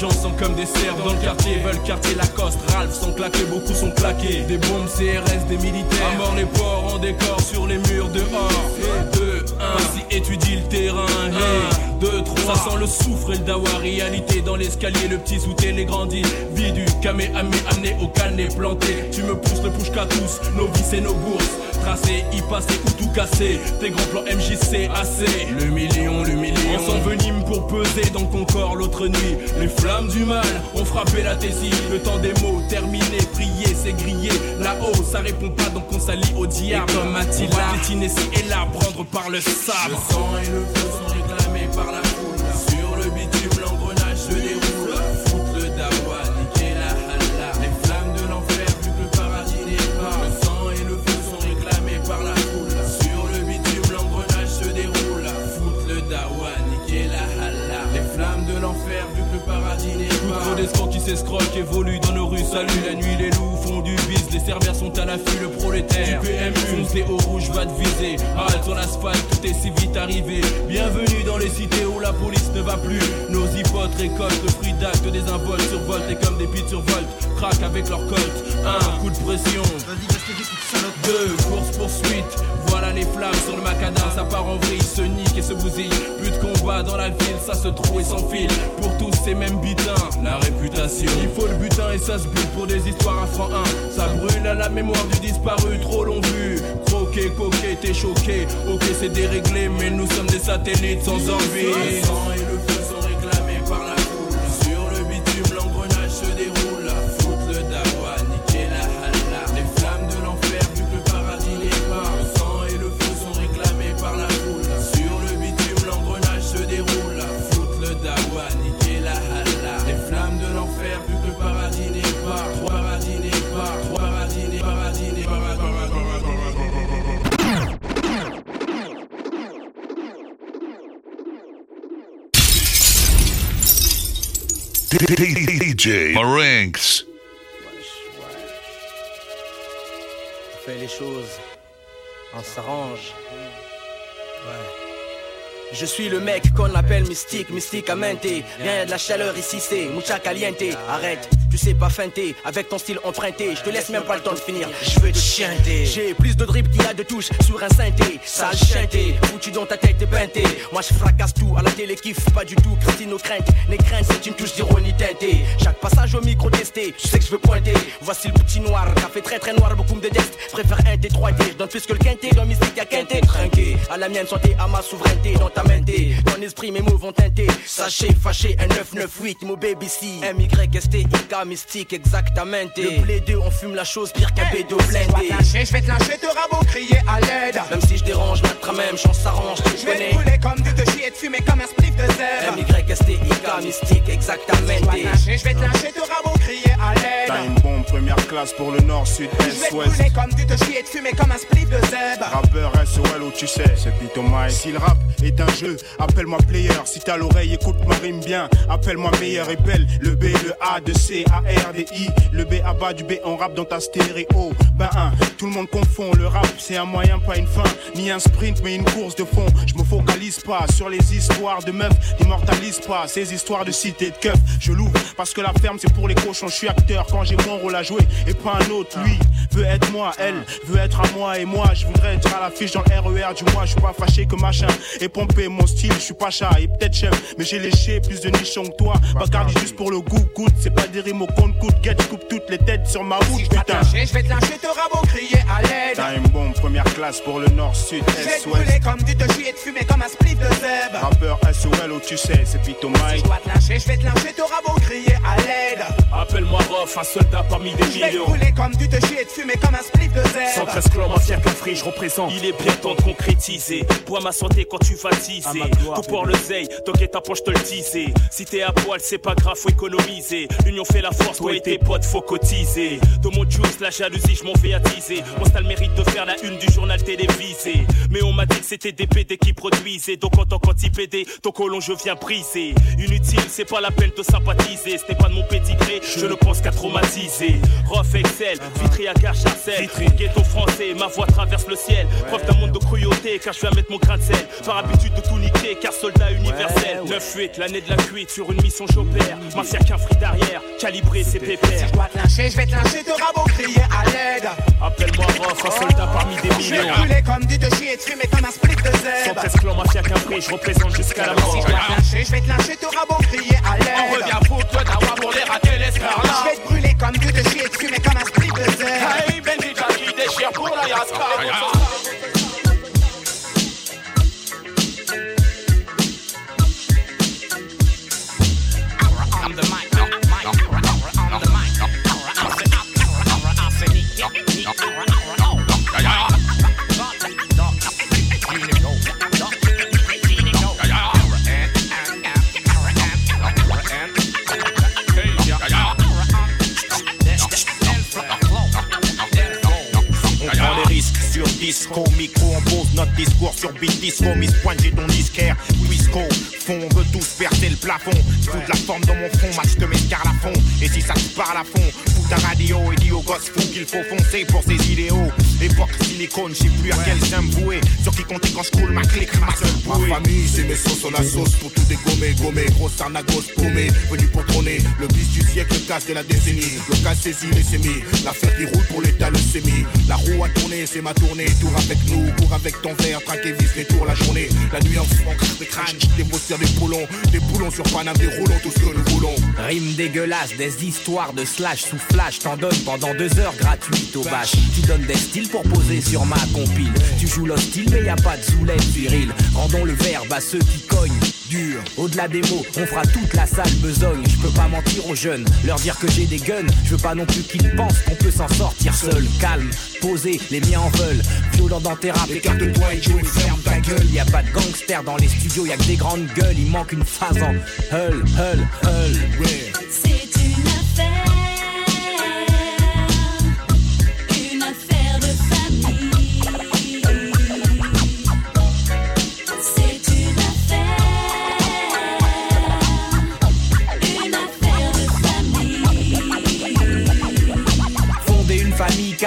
gens sont comme des cerfs dans le quartier, veulent quartier Lacoste, Ralph sont claqués, beaucoup sont claqués. Des bombes CRS, des militaires, à mort les porcs en décor sur les murs dehors. Et deux, un, vas étudie le terrain. Hey, deux, trois, ça sent le soufre et le dawa, réalité dans l'escalier, le petit soutien, les grandis. Vie du camé, ami, amené au canet planté. Tu me pousses le push qu'à tous, nos vies et nos bourses. Tracé, y passer ou tout casser. Tes grands plans MJC, assez. Le million, le million. On s'envenime pour peser dans ton corps l'autre nuit. Les flammes du mal ont frappé la thésie. Le temps des mots terminé, prier, c'est grillé. Là-haut, ça répond pas donc on s'allie au diable. comme Attila, on va et là, prendre par le sabre. Le sang et le feu sont par la escrocs évoluent dans nos rues. Salut la nuit, les loups font du bis. Les serveurs sont à l'affût, le prolétaire. Du PMU, foncé au rouge va te viser. Halte sur l'asphalte, tout est si vite arrivé. Bienvenue dans les cités où la police ne va plus. Nos hypotes récoltent le fruit d'actes des involtes survoltent et comme des pites survoltent. Avec leur colt. Un coup de pression. Deux, course poursuite. Voilà les flammes sur le macadam, ça part en vrille, se nique et se bousille. Plus de combat dans la ville, ça se trouve et s'enfile. Pour tous ces mêmes butins, la réputation. Il faut le butin et ça se bute pour des histoires à franc 1. Ça brûle à la mémoire du disparu, trop long vu. Croqué, coqué, t'es choqué. Ok, c'est déréglé, mais nous sommes des satellites sans envie. DJ Marinx. On fait les choses. On s'arrange. Ouais. Je suis le mec qu'on appelle mystique, mysticamente Rien de la chaleur ici c'est mucha caliente. Arrête, tu sais pas feinter Avec ton style emprunté, je te laisse même pas le temps de finir. Je veux te chanter J'ai plus de drip qu'il y a de touches sur un synthé. Sale chanté, foutu dans ta tête et peinté. Moi je fracasse tout, à la télé kiffe pas du tout Christine aux craintes, les craintes c'est une touche d'ironie teintée. Chaque passage au micro testé, tu sais que je veux pointer. Voici le petit noir, café très très noir, beaucoup me détestent. Préfère un T3T, je donne plus que le quinté Dans mystique y'a quinté, trinqué. À la mienne santé, à ma souveraineté mente, ton esprit mes mots vont teinter. Sachez, fâché, un 998, mon baby si M-Y-S-T-I-K, mystique exactamente. Le blé 2, on fume la chose pire qu'un bédo blindé. Je vais te lâcher, te rabot, crier à l'aide. Même si je dérange, notre même chance s'arrange, tu Je vais connais. te brûler comme du te chier et te fumer comme un spliff de zèbre. M-Y-S-T-I-K, mystique exactamente. Je vais te lâcher, te rabot, crier à T'as l'aide une bombe première classe pour le nord, sud, Je vais est, te ouest. brûler comme du te chier et te fumer comme un spliff de zèbre. Rappeur SOL où tu sais, c'est Pitomaï. Si le rap est un appelle-moi player. Si t'as l'oreille, écoute ma rime bien. Appelle-moi meilleur et belle. Le B, le A, de C, A, R, D, I. Le B à bas du B, on rap dans ta stéréo. Ben un, tout le monde confond. Le rap, c'est un moyen, pas une fin. Ni un sprint, mais une course de fond. Je me focalise pas sur les histoires de meufs. N'immortalise pas ces histoires de cité de keuf. Je l'ouvre parce que la ferme, c'est pour les cochons. Je suis acteur quand j'ai mon rôle à jouer et pas un autre. Lui veut être moi, elle veut être à moi et moi. Je voudrais être à l'affiche dans le RER du mois. Je suis pas fâché que machin et mon style. Je suis pas chat et peut-être chef, mais j'ai léché plus de nichons que toi. Bacardi juste pour le goût, goûte. C'est pas des rimes au compte coûte. Get, je coupe toutes les têtes sur ma route, putain. Je vais te lâcher, te rabot, crier à l'aide T'as une bombe première classe pour le nord, sud, Je vais est, te brûler ouest. comme du te chier et te fumer comme un spliff de zèbre Rappeur SOL où tu sais, c'est Pitomaï. Je dois te lâcher, je vais te lâcher, te rabot, crier à l'aide Appelle-moi Rof, un soldat parmi des Je vais millions. comme du te chier et te fumer comme un spliff de zèbre 113 clans, mafia, cafri, je représente. Il est bien temps de concrétiser. Bois ma santé quand tu vas teaser. Tout pour le zeille, t'inquiète ta poche te le disais. Si t'es à poil, c'est pas grave, faut économiser. L'union fait la force, toi et tes potes, faut cotiser. De mon juice, la jalousie, je m'en vais attiser. Moi, t'as le mérite de faire la une du journal télévisé. Mais on m'a dit que c'était des PD qui produisaient. Donc en tant qu'anti-PD, ton colon, je viens briser. Inutile, c'est pas la peine de sympathiser. Ce n'est pas de mon pédigré, je ne pense qu'à traumatiser. Rof Excel, Vitry à gare Charcel. Ghetto français, ma voix traverse le ciel. Preuve d'un monde de cruauté, car je viens mettre mon grain de sel. Par habitude de tout niquer, car soldat universel. 9-8, l'année de la cuite, sur une mission j'opère. Mafia qu'un free derrière, calibré c'est pépère. Je dois te lâcher, je vais te lâcher, te rabot, crier à l'aide Appelle-moi Rof, un soldat parmi des Je vais te millions. brûler comme du te chier et te fumer comme un spliff de zèbre 113 clans, mafia qu'un prix, je représente jusqu'à la mort. Si je dois te lâcher, je vais te lâcher, te rabot, crier à l'aide On revient foutre le dawa pour les rater l'escarlat. Je vais te brûler comme du te chier et te fumer comme un spliff de zèbre Hey, Benji qui déchire pour la Yaska. Notre discours sur beat disco, Miss Pointe, j'ai ton disquaire. Quisco, fond, on veut tous percer le plafond. Fous de la forme dans mon front, match de mes fond. Et si ça te parle à fond, fous ta radio et dis aux gosses fous qu'il faut foncer pour ses idéaux. Époque silicone, je sais plus à quel j'aime vouer. Sur qui compter quand je coule ma clique, ma seule bouée. Ma famille, c'est mes sauces sur la sauce pour tout dégommer, gommer. Grosse arnagos paumée, venu pour trôner. Le bis du siècle, le casse de la décennie. Le cas saisi, les sémis. L'affaire qui roule pour l'état, le sémi. La roue a tourné, c'est ma tournée. Tour avec nous, cours avec ton verre, traquer vis les tours la journée. La nuit en fond, des crânes, des posters, des boulons. Des boulons sur Paname, des roulons, tout ce que nous voulons. Rime dégueulasse, des histoires de slash sous flash. T'en donnes pendant deux heures gratuites au bâche. Tu donnes des styles pour poser sur ma compile. Tu joues l'hostile, mais y a pas de zoulette viril. Rendons le verbe à ceux qui cognent. Au-delà des mots, on fera toute la salle besogne. Je peux pas mentir aux jeunes, leur dire que j'ai des guns. Je veux pas non plus qu'ils pensent qu'on peut s'en sortir seul. Calme, posé, les miens en veulent. Violent dans tes rap, écarte-toi et joue ferme ta gueule. Y a pas de gangsters dans les studios, y a que des grandes gueules. Il manque une phase en hull, hull, hull.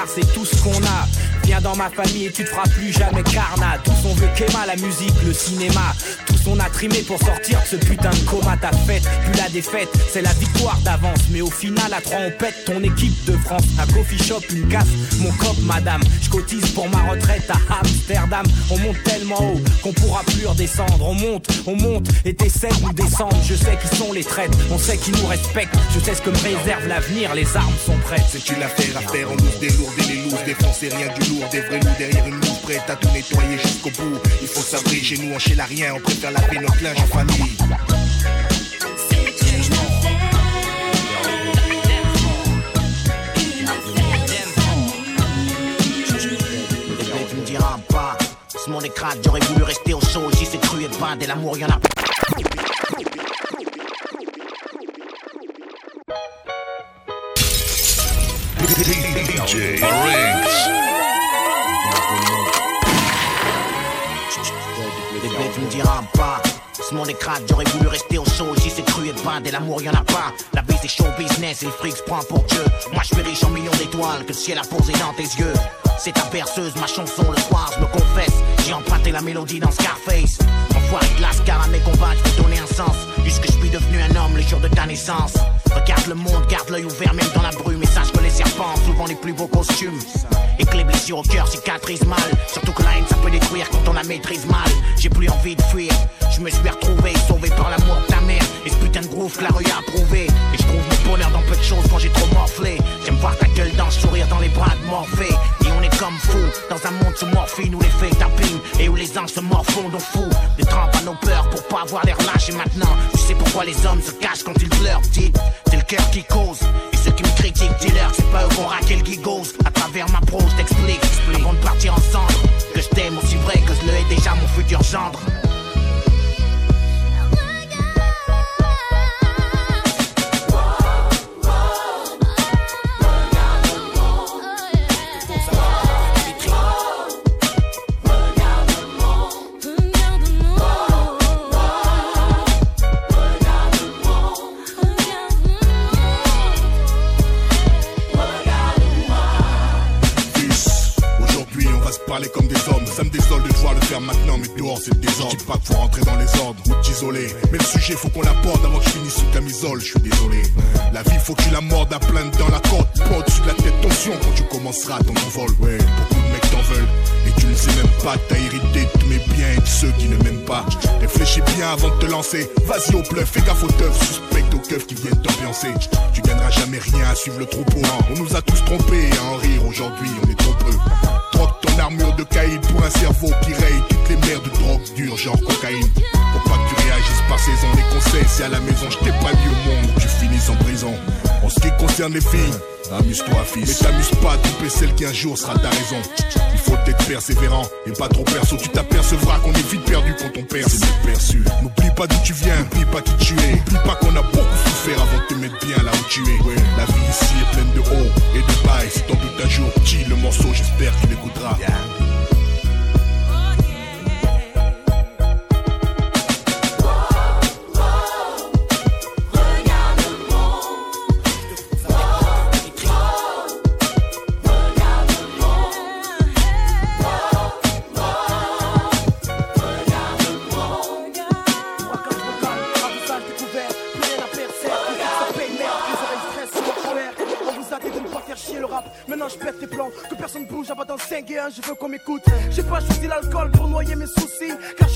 C'est tout ce qu'on a. Viens dans ma famille et tu te feras plus jamais carnat. Tous on veut qu'Emma, la musique, le cinéma. On a trimé pour sortir ce putain de coma. Ta fête, plus la défaite, c'est la victoire d'avance. Mais au final, à trois, on pète ton équipe de France. Un coffee shop, une casse, mon cop, madame. Je cotise pour ma retraite à Amsterdam. On monte tellement haut qu'on pourra plus redescendre. On monte, on monte et t'essaies de nous descendre. Je sais qui sont les traites, on sait qu'ils nous respectent. Je sais ce que me réserve l'avenir, les armes sont prêtes. C'est une affaire à faire en douce, délourder les lourds, défoncer rien du lourd, des vrais loups derrière une mouche prête à tout nettoyer jusqu'au bout. Il faut s'abrir chez nous, on chez la rien, on préfère laver notre linge en famille. Bébé, tu me diras pas. Ce monde est crade, j'aurais voulu rester au chaud. Ici c'est cru et pas, de l'amour y'en a. DJ. Tu me diras pas. Ce monde est crade, j'aurais voulu rester au chaud. Ici c'est cru et pas, de l'amour y'en a pas. La vie c'est show business et le fric se prend pour Dieu. Moi je suis riche en millions d'étoiles que le ciel a posé dans tes yeux. C'est ta berceuse, ma chanson le soir, je me confesse. J'ai emprunté la mélodie dans Scarface. Enfoiré de lascar à mes combats, je donner un sens. Puisque je suis devenu un homme le jour de ta naissance. Regarde le monde, garde l'œil ouvert même dans la brume. Et sache que les serpents ont souvent les plus beaux costumes. Et que les blessures au cœur cicatrisent mal. Surtout que la haine ça peut détruire quand on la maîtrise mal. J'ai plus envie de fuir. Je me suis retrouvé, sauvé par l'amour de ta mère. Et ce putain de groove que la rue a approuvé. Et je trouve mon bonheur dans peu de choses quand j'ai trop morflé. J'aime voir ta gueule dans sourire dans les bras de Morphée. Et on est comme fou dans un monde sous morphine où les faits tapinent et où les anges se morfondent au fou. Des trampes à nos peurs pour pas avoir l'air lâche. Et maintenant, tu sais pourquoi les hommes se cachent quand ils pleurent, qui cause. Et ceux qui me critiquent, que c'est pas eux qu'on raqué le gigose. À travers ma prose, t'explique, avant de partir ensemble. Que je t'aime aussi vrai que je le hais déjà mon futur gendre. C'est désordre. Je dis pas faut rentrer dans les ordres ou t'isoler. Mais le sujet, faut qu'on l'apporte avant que je finisse sous camisole. Je suis désolé. La vie, faut que tu la mordes à plein dans la côte. Pas au-dessus de la tête, tension quand tu commenceras ton envol. Ouais, veulent. Et tu ne sais même pas, t'as hérité tous mes biens et de ceux qui ne m'aiment pas. Réfléchis bien avant de te lancer. Vas-y au bluff, fais gaffe aux teufs, suspecte aux keufs qui viennent t'ambiancer. Tu gagneras jamais rien à suivre le troupeau. hein. On nous a tous trompés à en rire aujourd'hui, on est trop peu. Troque ton armure de caïd pour un cerveau qui raye toutes les mers de drogue dure, genre cocaïne. Pour pas que tu réagisses par saison, les conseils, c'est à la maison, je t'ai pas mis au monde, tu finis en prison. En ce qui concerne les filles, amuse-toi, fils. Mais t'amuse pas à celle qui un jour sera ta raison. Il faut être persévérant et pas trop perso. Tu t'apercevras qu'on est vite perdu quand on perd, c'est perçu. N'oublie pas d'où tu viens, n'oublie pas qui tu es. N'oublie pas qu'on a beaucoup souffert avant de te mettre bien là où tu es. La vie ici est pleine de hauts et de bas. Si t'en doutes un jour, petit le morceau, j'espère qu'il écoutera. Dans 5 et 1, je veux qu'on m'écoute. J'ai pas choisi l'alcool pour noyer mes soucis,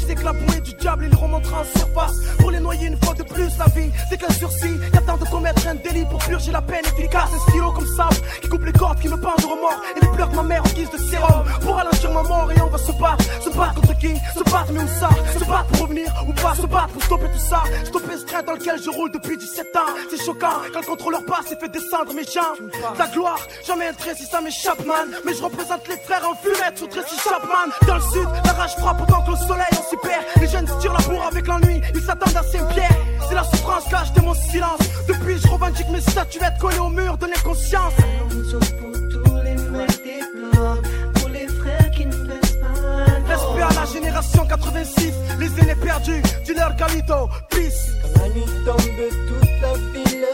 sais que la bouée du diable, il remontera en surface. Pour les noyer une fois de plus, la vie, c'est qu'un sursis. Y a temps de commettre un délit pour purger la peine efficace. Un stylo comme sable, qui coupe les cordes, qui me pendent de remords, et les pleurs de ma mère en guise de sérum. Pour ralentir ma mort, et on va se battre. Se battre contre qui? Se battre, mais où ça? Se battre pour revenir ou pas? Se battre pour stopper tout ça. Stopper ce train dans lequel je roule depuis 17 ans. C'est choquant quand le contrôleur passe et fait descendre mes jambes. Ta gloire, jamais un trait si ça m'échappe, man. Mais je représente les frères en fumette sous Tracy Chapman. Dans le sud, la rage frappe autant que le soleil on perd. Les jeunes se tirent la bourre avec l'ennui, ils s'attendent à Saint-Pierre. C'est la souffrance lâche de mon silence. Depuis, je revendique mes statuettes collées au mur de l'inconscience. Pour les frères des blocs, pour les frères qui ne baissent pas. Respect à la génération 86, les aînés perdus, dis-leur Galito, peace. Quand la nuit tombe, toute la ville.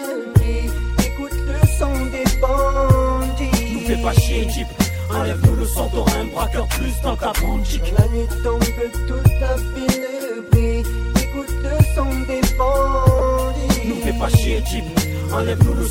Écoute le son des bandits. Nous fais pas chier, Jeep. Enlève-nous le son, t'auras un braqueur plus dans ta boutique. Quand la nuit tombe, toute la ville brille. Écoute le son des bandits. Nous fais pas chier, Jeep. Enlève-nous le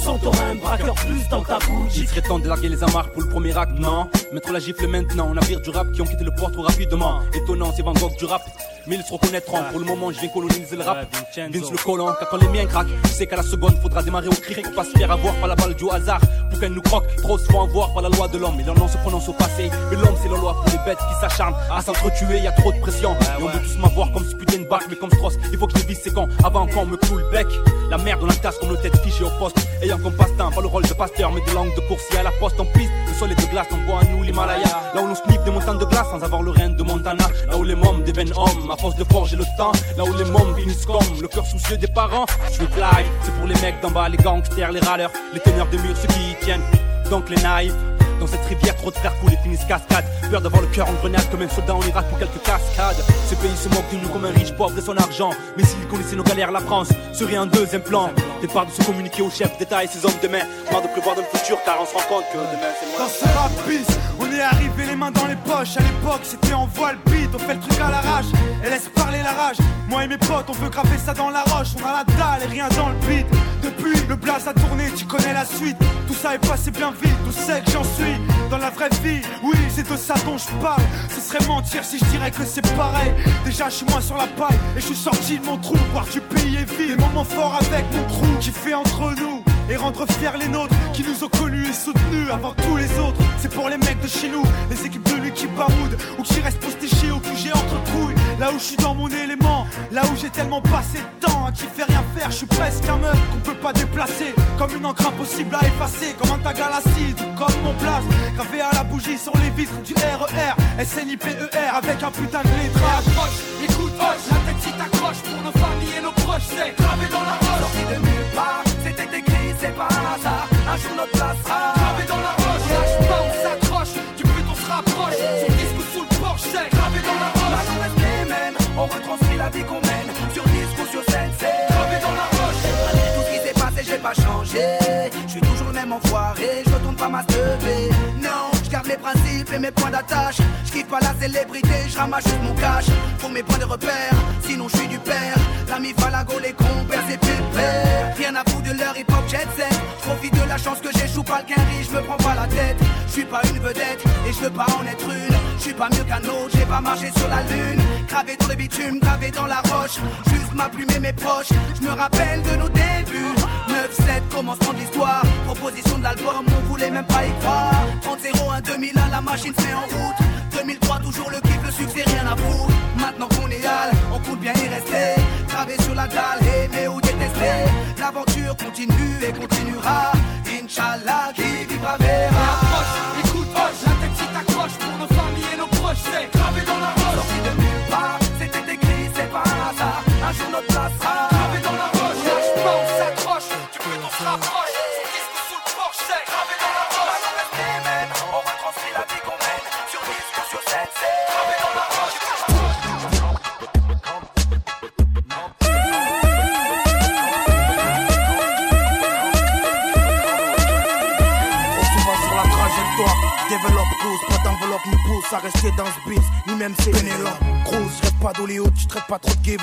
un braqueur plus dans ta boutique. Il serait temps de larguer les amarres pour le premier acte, non? Mettre la gifle maintenant, navire du rap qui ont quitté le port trop rapidement. Étonnant, c'est Van Gogh du rap. Mais ils se reconnaîtront, pour le moment je viens coloniser le rap. Vince le collant, car quand les miens craquent, je sais qu'à la seconde faudra démarrer au cri pour pas se faire avoir par la balle du hasard. Pour qu'elle nous croque, trop se font avoir par la loi de l'homme. Et leur nom se prononce au passé. Mais l'homme c'est la loi pour les bêtes qui s'acharnent à s'entretuer, y a trop de pression. Et on veut tous m'avoir comme ce putain de bac, mais comme Strauss, il faut que je vise c'est quand, avant qu'on me coule le bec. La merde dans la tasse comme le tête fichée au poste. Ayant comme passe-temps, pas le rôle de pasteur, mais de langue de coursier à la poste en piste. Le sol est de glace, on voit à nous l'Himalaya. Là où l'on sniffe des montagnes de glace sans avoir le rein de Montana. Là où les mômes deviennent hommes, à force de forger le temps. Là où les mômes finissent comme le cœur soucieux des parents. Je suis live, c'est pour les mecs d'en bas, les gangsters, les râleurs, les teneurs de murs, ceux qui y tiennent. Donc les naïfs. Dans cette rivière, trop de frères coulent et finissent cascade. Peur d'avoir le cœur en grenade comme un soldat, on ira pour quelques cascades. Ce pays se moque de nous comme un riche pauvre de son argent. Mais s'il connaissait nos galères, la France serait un deuxième plan. Départ de se communiquer aux chefs d'État et ses hommes de main. Marre de pleuvoir dans le futur car on se rend compte que demain c'est. Dans ce rap on est arrivé les mains dans les poches. À l'époque, c'était en voile beat, on fait le truc à l'arrache. Et laisse parler la rage. Moi et mes potes, on veut graver ça dans la roche. On a la dalle et rien dans le beat. Depuis, le blaze a tourné, tu connais la suite. Tout ça est passé bien vite, tout que j'en suis. Dans la vraie vie, oui, c'est de ça dont je parle. Ce serait mentir si je dirais que c'est pareil. Déjà, je suis moins sur la paille et je suis sorti de mon trou. Voir du pays et vie, des moments forts avec mon crew qui fait entre nous et rendre fiers les nôtres qui nous ont connus et soutenus avant tous les autres. C'est pour les mecs de chez nous, les équipes de lui qui ou qui restent postichés au QG entre couilles. Là où je suis dans mon élément, là où j'ai tellement passé de temps à qui fait rien faire, je suis presque un meuf qu'on peut pas déplacer. Comme une encre impossible à effacer, comme un tag à l'acide comme mon place. Gravé à la bougie sur les vitres du RER, SNIPER avec un putain de lettrage. Écoute, hoche, la tête si t'accroches pour nos familles et nos proches, c'est gravé dans la roche. De nulle part, c'est pas hasard. Un jour notre place sera Gravé dans la roche, lâche pas, on s'accroche, du but on se rapproche. Sur disque ou sous le porche, gravé dans la roche. Maintenant reste les mêmes, on retranscrit la vie qu'on mène. Sur disque ou sur scène, c'est gravé dans la roche. Tout ce qui s'est passé, j'ai pas changé. Je suis toujours même enfoiré, je retourne pas ma. Non, garde mes principes et mes points d'attache. Je kiffe pas la célébrité, je ramasse mon cash. Pour mes points de repère, sinon je suis du père. L'ami Falago, les compères, c'est pépère. Rien à foutre de leur hip hop jet set. Profite de la chance que j'échoue pas le quinri, je me prends pas la tête. Je suis pas une vedette et je veux pas en être une. Je suis pas mieux qu'un autre, j'ai pas marché sur la lune. Gravé dans le bitume, gravé dans la roche. Juste ma plume et mes proches. Je me rappelle de nos débuts. 9-7, commencement de l'histoire. Proposition de l'album, on voulait même pas y croire. 30-0, 1 2001, la machine met en route. 2003, toujours le kiff, le succès, rien à foutre. Maintenant qu'on est hal, on compte bien y rester. Gravé sur la dalle, aimer ou détester. L'aventure continue et continuera. Pénélope reste pas d'Hollywood, tu pas trop de give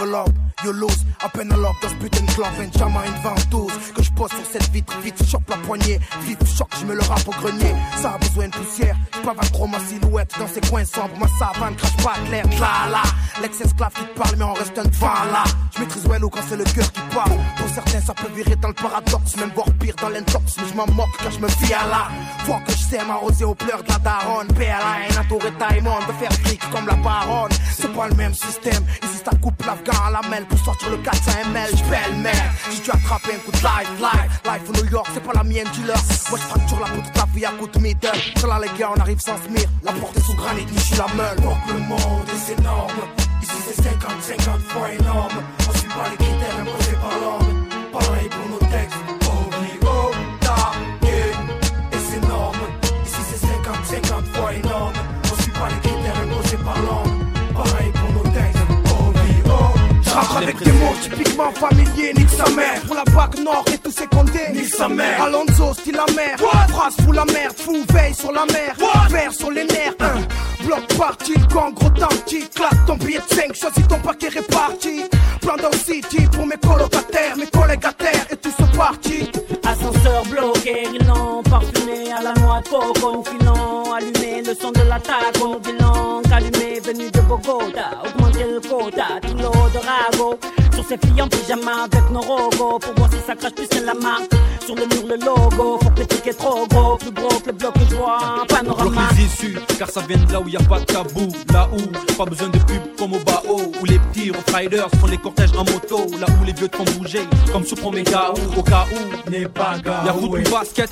up. Yolos, à peine à l'ordre dans ce putain de clan, Benjamin une ventouse. Que je pose sur cette vitre, vite, chope la poignée. Vite, choc, je me le rappe au grenier. Ça a besoin de poussière, pas trop ma silhouette dans ces coins sombres. Ma savane crache pas clair, là là. L'ex-esclave qui te parle, mais on reste un devant là. Je maîtrise well quand c'est le cœur qui parle. Pour certains, ça peut virer dans le paradoxe, même voire pire dans l'intox. Mais je m'en moque quand je me fie à là. Faut que je sais m'arroser aux pleurs de la daronne. PLA, un entouré taille-monde, de faire fric comme la baronne. C'est pas le même système. Ça coupe l'afghan à la mêle pour sortir le 400 ml. J'pelle merde. Si tu attrapes un coup de life, life, life au New York, c'est pas la mienne, dealer. Moi, je fracture la poutre ta vie à coup de middle. Sur là, les gars, on arrive sans se mire. La porte est sous granit, Nichi la meule. Donc le monde est énorme. Ici, c'est 50, 50 fois énorme. On suit pas les critères avec des mots typiquement familiers, nique sa mère. Pour la vague nord et tous ses condés, nique sa mère. Alonso, style la mer. Phrase fou la merde, fou veille sur la mer. Vert sur les nerfs, un bloc parti, le gang gros tanky. Claque ton billet de 5, choisis ton paquet réparti. Plan dans City pour mes colocataires, mes collègues à terre et tous sont partis. Ascenseur bloqué, rilant, parfumé à la noix de coco, nous filons, allumé le son de l'attaque, nous bilan, allumé, venu de Bogota, augmenter le quota, de sur ses filles en pyjama avec nos rogos, pour voir si ça crache plus que la marque, sur le mur le logo, faut est trop gros, plus gros que le bloc que je vois, panorama. les issues, car ça vient de là où y a pas de tabou. Là où, pas besoin de pub comme au Bao. Où les petits riders font les cortèges en moto. Là où les vieux te font bouger, comme sur Promega ou au cas où. N'est pas Y'a route ou basket.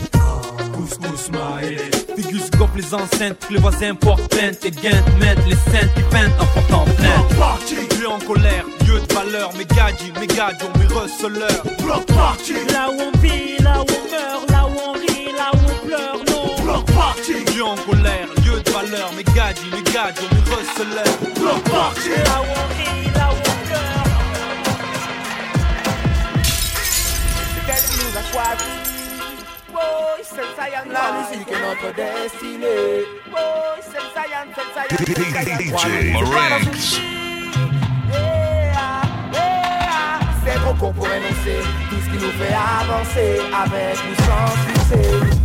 Couscous maïlé. Figus goff les enceintes, les voisins portent plainte. Et gains mettent les scènes qui peintent en portant plainte. Lieu en colère, lieu de valeur. Mes gadgets, mes gadgets, mes receleurs. Block party. Là où on vit, là où on meurt, party. Lieu en colère, lieu de valeur. Mes gadgets, mes gadgets, mes receleurs. Block party. Là où on rit, là où on pleure. C'est elle qui nous a choisi. Boy, c'est le Saiyan La musique est notre destinée. Boy, c'est le Saiyan, c'est le Saiyan. DJ Marinx. Yeah, yeah. C'est trop court pour énoncer tout ce qui nous fait avancer avec ou sans succès.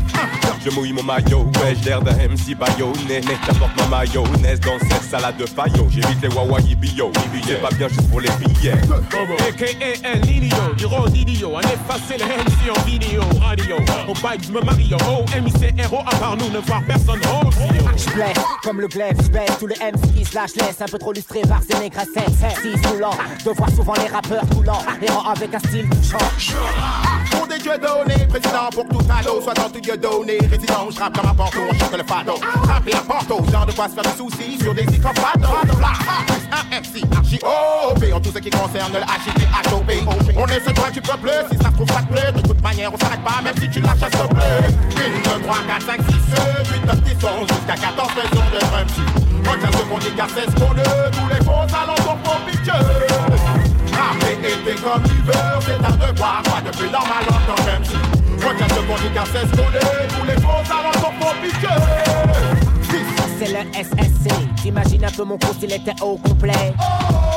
Je mouille mon maillot, ouais, j'ai l'air d'un MC baïonné J'apporte ma mayonnaise dans cette salade de faillot. J'évite les wawayi bio, c'est pas bien juste pour les billets. AKA El Nino, du rôle d'idiot, en effacer les MC en vidéo, radio. Au bike, je me marie, oh, MIC héros, à part nous, ne voir personne, oh, Je blesse comme le glaive, je baisse tous les MC qui laisse un peu trop lustré par ces négressettes. Si saoulant de voir souvent les rappeurs coulants, errant avec un style touchant. Dieux donnés, président pour tout ado, soit dans tout dieu donné, résident, je rappe comme un porto, on chante le fado. Rapper à porto, genre de quoi se faire des soucis sur des psychopathes. Un MC, archi en tout ce qui concerne le HIT. On est ce droit du peuple, si ça trouve ça plaît. De toute manière, on s'arrête pas, même si tu lâches, s'il te plaît. 1, 2, 3, 4, 5, 6, 7, 8, 9, 10, 11, jusqu'à 14 saisons de drum Retiens ce qu'on dit c'est ce qu'on veut, tous les faux alentours pour piquer. Était comme l'hiver, c'est un devoir, quoi de plus normal en tant qu'MC. Retiens ce qu'on dit car c'est ce qu'on est, tous les faux alentours pour piquer. C'est le SSC. J'imagine un peu mon cours s'il était au complet.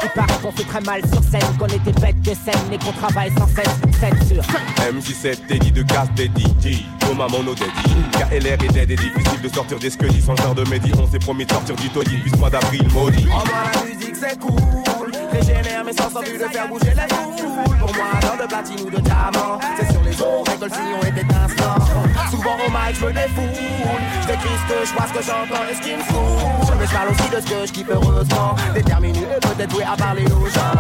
Il paraît qu'on fait très mal sur scène, qu'on était bête de scène et qu'on travaille sans cesse. Censure. MJ7 Teddy de casse des DJ Thomas Mono Daddy KLR est dead et difficile de sortir des squelettes Sans genre de médi on s'est promis de sortir du taudis Puis ce mois d'avril maudit Oh moi la musique c'est cool Régénère mes sens en de faire bouger les foules Pour moi l'or de platine ou de diamant C'est sur les oreilles que le sillon est étincelant Souvent au mic je me défoule. Je décris ce que je vois, ce que j'entends et ce qui me saoule. Mais je parle aussi de ce que je kiffe heureusement. Déterminé peut-être doué à parler aux gens.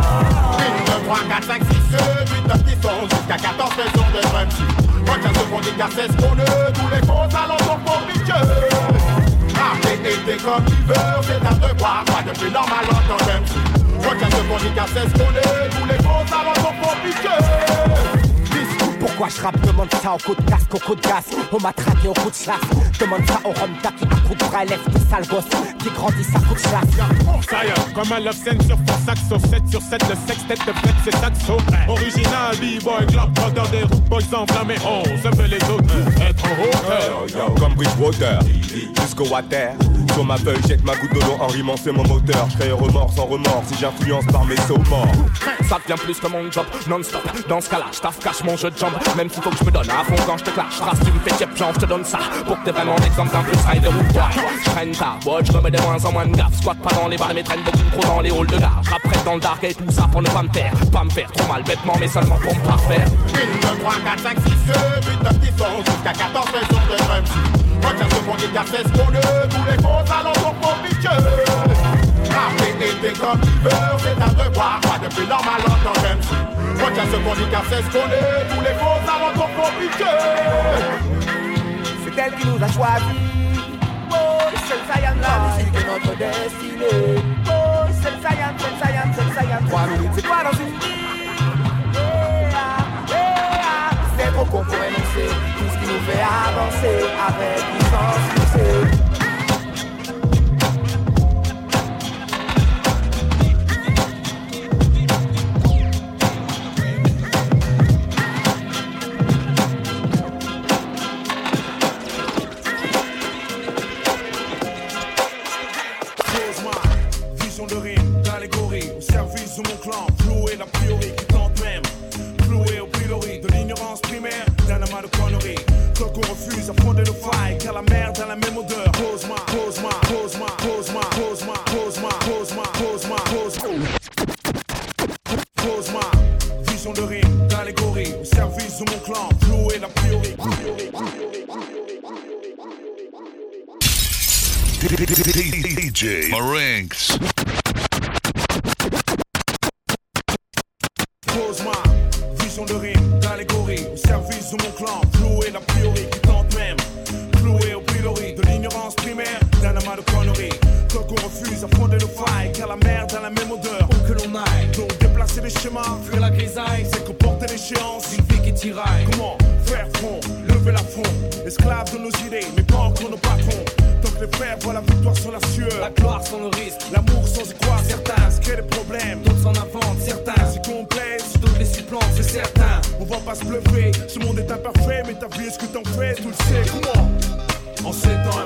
1, 2, 3, 4, 5, 6, 7, 8, 9, 10, 11 Jusqu'à 14 saisons de drum Retiens ce qu'on c'est Tous les alentours pour était comme l'hiver, c'est un devoir, quoi de plus normal en. Car c'est ce qu'on est, tous les faux alentours pour piquer. Pourquoi je rappe? Demande ça au coup de casque, au coup de gaz, au matraque et au coup de chasse. Demande ça au Romta qui à coup de bras? Lève des sales gosses qui grandissent à coup de chasse. Ça y est, comme un love scène sur fond saxo 7 sur 7, le sextet de fête c'est saxo Original, b-boy, brother des root boys enflammés On se fait les autres, être en hauteur Yo, yo, comme Bridgewater, jusqu'au water. Sur ma feuille, jette ma goutte d'eau en rimant, c'est mon moteur. Je crée remords sans remords si j'influence par mes sauts morts. Ça devient plus que mon job, non-stop. Dans ce cas-là, je taffe, cache mon jeu de jambes. Même s'il faut que je me donne à fond quand je te clash. Trace, tu me fais chip, genre, je te donne ça. Pour que t'aies vraiment l'exemple d'un plus rider ou quoi. Je traîne ta watch, je remets de moins en moins de gaffe. Squat pas dans les bars, mais traîne beaucoup trop dans les halls de gare. Rapprête dans le dark et tout ça pour ne pas me faire. Pas me faire trop mal bêtement, mais seulement pour me parfaire. 1, 2, 3, 4, 5, 6, 7, 8, 9, 10, 11, jusqu'à 14 raisons de drum. Retiens ce qu'on dit car c'est ce qu'on veut, tous les faux pour piqueux. Rapper veux, c'est un devoir, pas de plus normal en tant ce qu'on dit car c'est ce qu'on est, tous les pour piqueux. C'est elle qui nous a choisis. Oh, c'est le Saiyan, la musique est notre destinée. Oh, c'est le Saiyan, c'est le Saiyan, c'est le Saiyan. Trois minutes, c'est quoi dans une vie? Yeah, yeah. C'est trop con pour énoncer tout ce qui nous fait avancer avec succès. De mon clan, floué la priori qui tente même, floué au pilori de l'ignorance primaire, d'un amas de conneries. Qu'on refuse à fonder le faille, car la merde a la même odeur. Ma, cause ma, cause ma, cause ma, cause Cause ma vision de rime, d'allégorie, au service de mon clan, floué la priori. DJ Marinx. Cause ma vision de rime, d'allégorie, au service de mon clan, floué la priori qui tente même, floué au pilori de l'ignorance primaire, d'un amas de conneries. Qu'on refuse à fonder le faille, car la merde a la même odeur. Où que l'on aille, Donc déplacer les schémas, fuir la grisaille, c'est comporter l'échéance. une vie qui tiraille. Comment faire front, lever la front, esclave de nos idées, mais pas encore nos patrons. Que les frères voient la victoire sur la sueur, La gloire sans le risque, l'amour sans y croire, certains se créent des problèmes. d'autres s'en inventent, certains. Si complexe, d'autres les supplantent, c'est certain. On va pas se bluffer, ce monde est imparfait, mais ta vie est ce que t'en fais, tu le sais, comment? En ces temps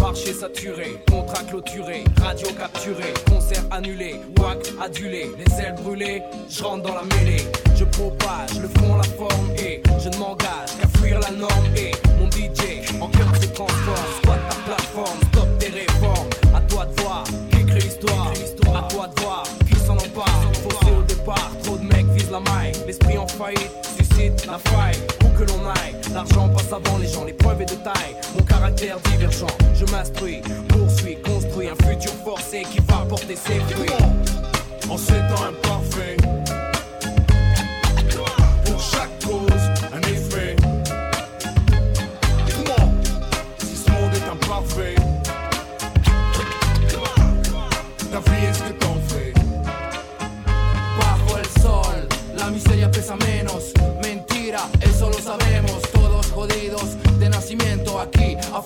Marché saturé, contrat clôturé, radio capturé, concert annulé, wack adulé, les ailes brûlées, je rentre dans la mêlée, je propage le fond, la forme et je ne m'engage qu'à fuir la norme. Et mon DJ en cœur se transforme, squat ta plateforme, stop tes réformes, à toi de voir qui crée l'histoire, à toi de voir qui s'en empare, faussé au départ, trop de mecs visent la maille, l'esprit en faillite suscite la faille, que l'on aille, l'argent passe avant les gens, l'épreuve est de taille, mon caractère divergent, je m'instruis, poursuis, construis un futur forcé qui va porter ses fruits. En ces temps imparfaits,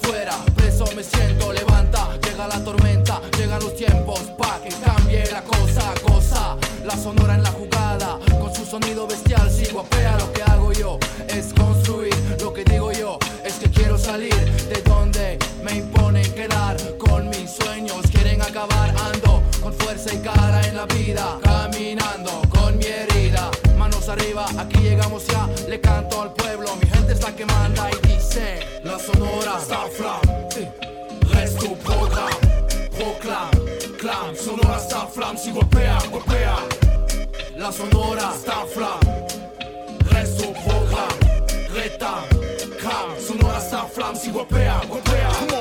afuera. Preso me siento, la sonora, Starfla, reste au programme, Greta, Kram, sonora, Starflamme, si gopea, gopea.